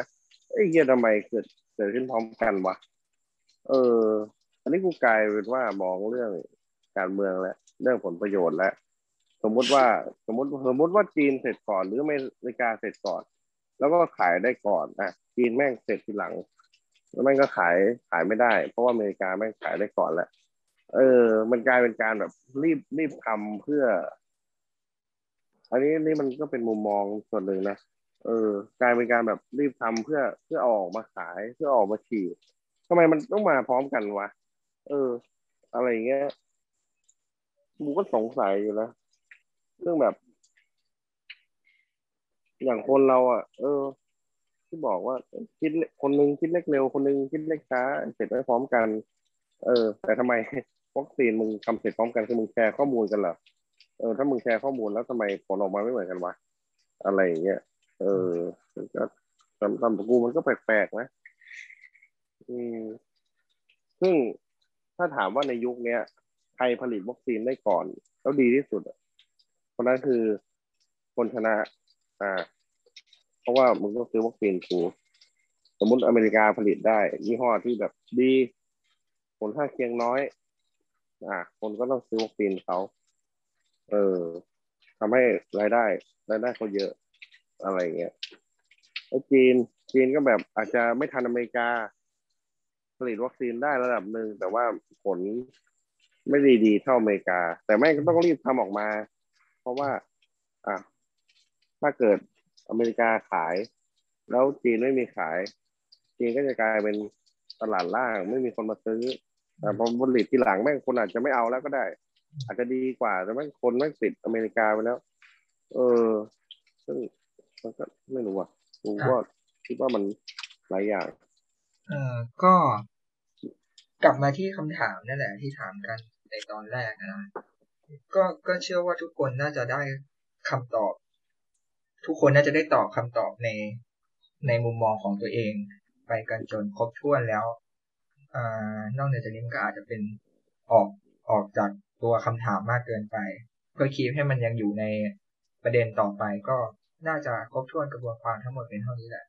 เอ้ยเฮียทำไมเกิดเกิดขึ้นพร้อมกันวะเออ อันนี้กูกลายเป็นว่ามองเรื่องการเมืองและเรื่องผลประโยชน์แล้วสมมุติว่าสมมติสมมติว่าจีนเสร็จก่อน หรืออเมริกาเสร็จก่อน แล้วก็ขายได้ก่อนอะจีนแม่งเสร็จทีหลัง แล้วแม่งก็ขายขายไม่ได้ เพราะว่าอเมริกาแม่งขายได้ก่อนแล้วเออ มันกลายเป็นการแบบรีบรีบทำเพื่อ อันนี้นี่มันก็เป็นมุมมองส่วนหนึ่งนะเออกลายเป็นการแบบรีบทำเพื่อเพื่อออกมาขายเพื่อออกมาฉีดทำไมมันต้องมาพร้อมกันวะเออ อะไรอย่างเงี้ยกูก็สงสัยอยู่นะเรื่องแบบ อย่างคนเราอะ เออ ที่บอกว่า คิดคนหนึงคิดเลขเร็ว คนหนึงคิดเลขช้าเสร็จไม่พร้อมกัน เออ แต่ทำไมวัคซีนมึงทำเสร็จพร้อมกันคือมึงแชร์ข้อมูลกันเหรอ เออถ้ามึงแชร์ข้อมูลแล้วทำไมผลออกมาไม่เหมือนกันวะอะไรอย่างเงี้ยเออก็สำสำหรับกูมันก็แปลกๆนะอืมซึ่งถ้าถามว่าในยุคเนี้ยใครผลิตวัคซีนได้ก่อนแล้วดีที่สุดอะคนนั้นคือคนชนะ อ่า เพราะว่ามึงต้องซื้อวัคซีนกูสมมติอเมริกาผลิตได้ยี่ห้อที่แบบดีผลข้างเคียงน้อย อ่า คนก็ต้องซื้อวัคซีนเขา เออทำให้รายได้ รายได้เขาเยอะอะไรเงี้ยแล้จีนจีนก็แบบอาจจะไม่ทันอเมริกา ผลิตวัคซีนได้ระดับหนึ่งแต่ว่าผลไม่ด้ดีเท่าอเมริกา แต่แม่งก็ต้องรีบทำออกมา เพราะว่า อะถ้าเกิดอเมริกาขาย แล้วจีนไม่มีขาย จีนก็จะกลายเป็นตลาดล่างไม่มีคนมาซื้อแต่พอผลิตทีหลังแม่งคนอาจจะไม่เอาแล้วก็ได้ อาจจะดีกว่าแต่แม่งคนแม่ติดอเมริกาไปแล้ว เออ ซึ่งมันก็ไม่รู้อะกูก็คิดว่ามันหลายอย่าง เออก็กลับมาที่คำถามนั่นแหละที่ถามกันในตอนแรกนะก็ก็เชื่อว่าทุกคนน่าจะได้คำตอบ ทุกคนน่าจะได้ตอบคำตอบในในมุมมองของตัวเอง ไปกันจนครบถ้วนแล้วอ่านอกเหนือจากนี้มันก็อาจจะเป็นออกออกจาก ตัวคำถามมากเกินไปเพื่อคีบให้มันยังอยู่ในประเด็นต่อไปก็น่าจะครบถ้วนกระบวนความทั้งหมดเป็นเท่านี้แหละ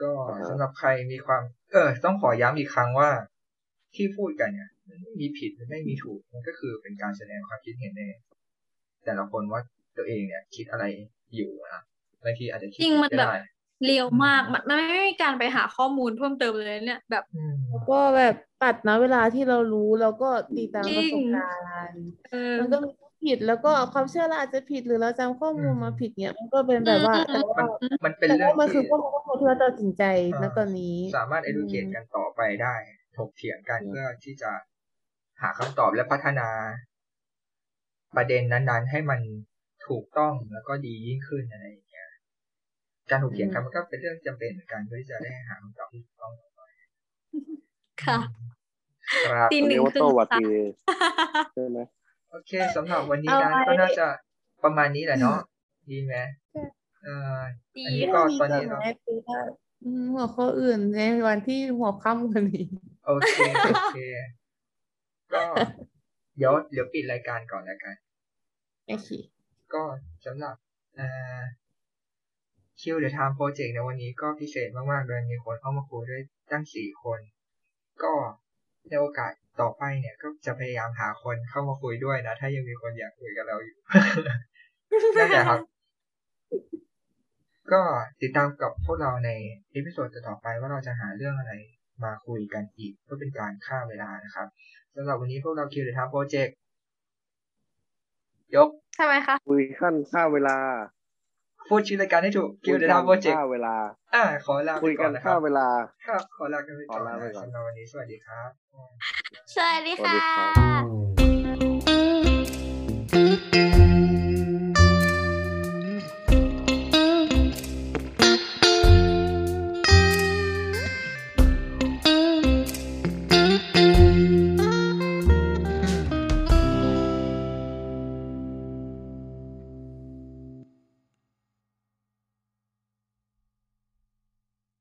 ก็อ่าฮะสำหรับใครมีความ เออ ต้องขอย้ำอีกครั้งว่าที่พูดกันเนี่ยมันไม่มีผิดมันไม่มีถูก มันก็คือเป็นการแสดงความคิดเห็นในแต่ละคนว่าตัวเองเนี่ย คิดอะไรอยู่นะบางทีอาจจะคิดจริงมันแบบได้ เรียวมากมันมันไม่มีการไปหาข้อมูลเพิ่มเติมเลยเนี่ย แบบอืมแล้วก็แบบตัดนะเวลาที่เรารู้แล้วก็ตีตามประสบการณ์เออมันก็มีผิดแล้วก็ความเชื่อเราอาจจะผิดหรือเราจำข้อมูลมาผิดเนี่ยมันก็เป็นแบบว่าอืมแต่ว่ามันเป็นแต่เรื่อว่างมันคืที่อข้อมูลข้อมูลที่เราตัดสินใจณตอนนี้ สามารถ educate กันต่อไปได้ ถกเถียงกันอืมเพื่อที่จะหาคำตอบและพัฒนา ประเด็นนั้น ๆ ให้มันถูกต้องแล้วก็ดียิ่งขึ้นอะไรอย่างเงี้ย การถกเถียงกันมันก็เป็นเรื่องจำเป็นเหมือนกันเพื่อที่จะได้หาคำตอบที่ถูกต้องต่อไปค่ะครับตีอันหนึ่นี้งว่าครึ่โตงวาค่ะตีใช่ไหมโอเคสำหรับวันนี้เอานั้นไว้ก็น่าจะประมาณนี้แหละเนาะดีไหมใช่เออดีอันนี้ก็ตอนนี้เราเราไม่คือว่าอืมหัวข้ออื่นในวันที่หัวค่ำวันนี้ โอเคโอเคก็เดี๋ยวเดี๋ยวปิดรายการก่อนแล้วกันโอเคก็สำหรับ คิวเดอะไทม์โปรเจกต์ในวันนี้ก็พิเศษมากๆเลยมีคนเข้ามาคุยด้วยตั้งสี่คน ก็ในโอกาสต่อไปเนี่ยก็จะพยายามหาคนเข้ามาคุยด้วยนะ ถ้ายังมีคนอยากคุยกับเราอยู่นั่นแหละครับ ก็ติดตามกับพวกเราในเอพิโซดต่อไปว่าเราจะหาเรื่องอะไรมาคุยกันอีกเพื่อเป็นการฆ่าเวลานะครับสำหรับวันนี้พวกเราคิวเดอะไทม์โปรเจกต์ยกใช่ไหมคะคุยขั้นค่าเวลา พูดชื่อรายการให้ถูกคุคิวยเดอะกัไทม์โปรเจกต์ค่าเวลา อ่า ขอลาไปคุยก่กัอนนนะคค่ารับเวลาครับขอลากันไปก่อนขอลาไปนะก่อนสำหรับวันนี้สวัสดีครับ สวัสดีสวัสค่ดีครับะ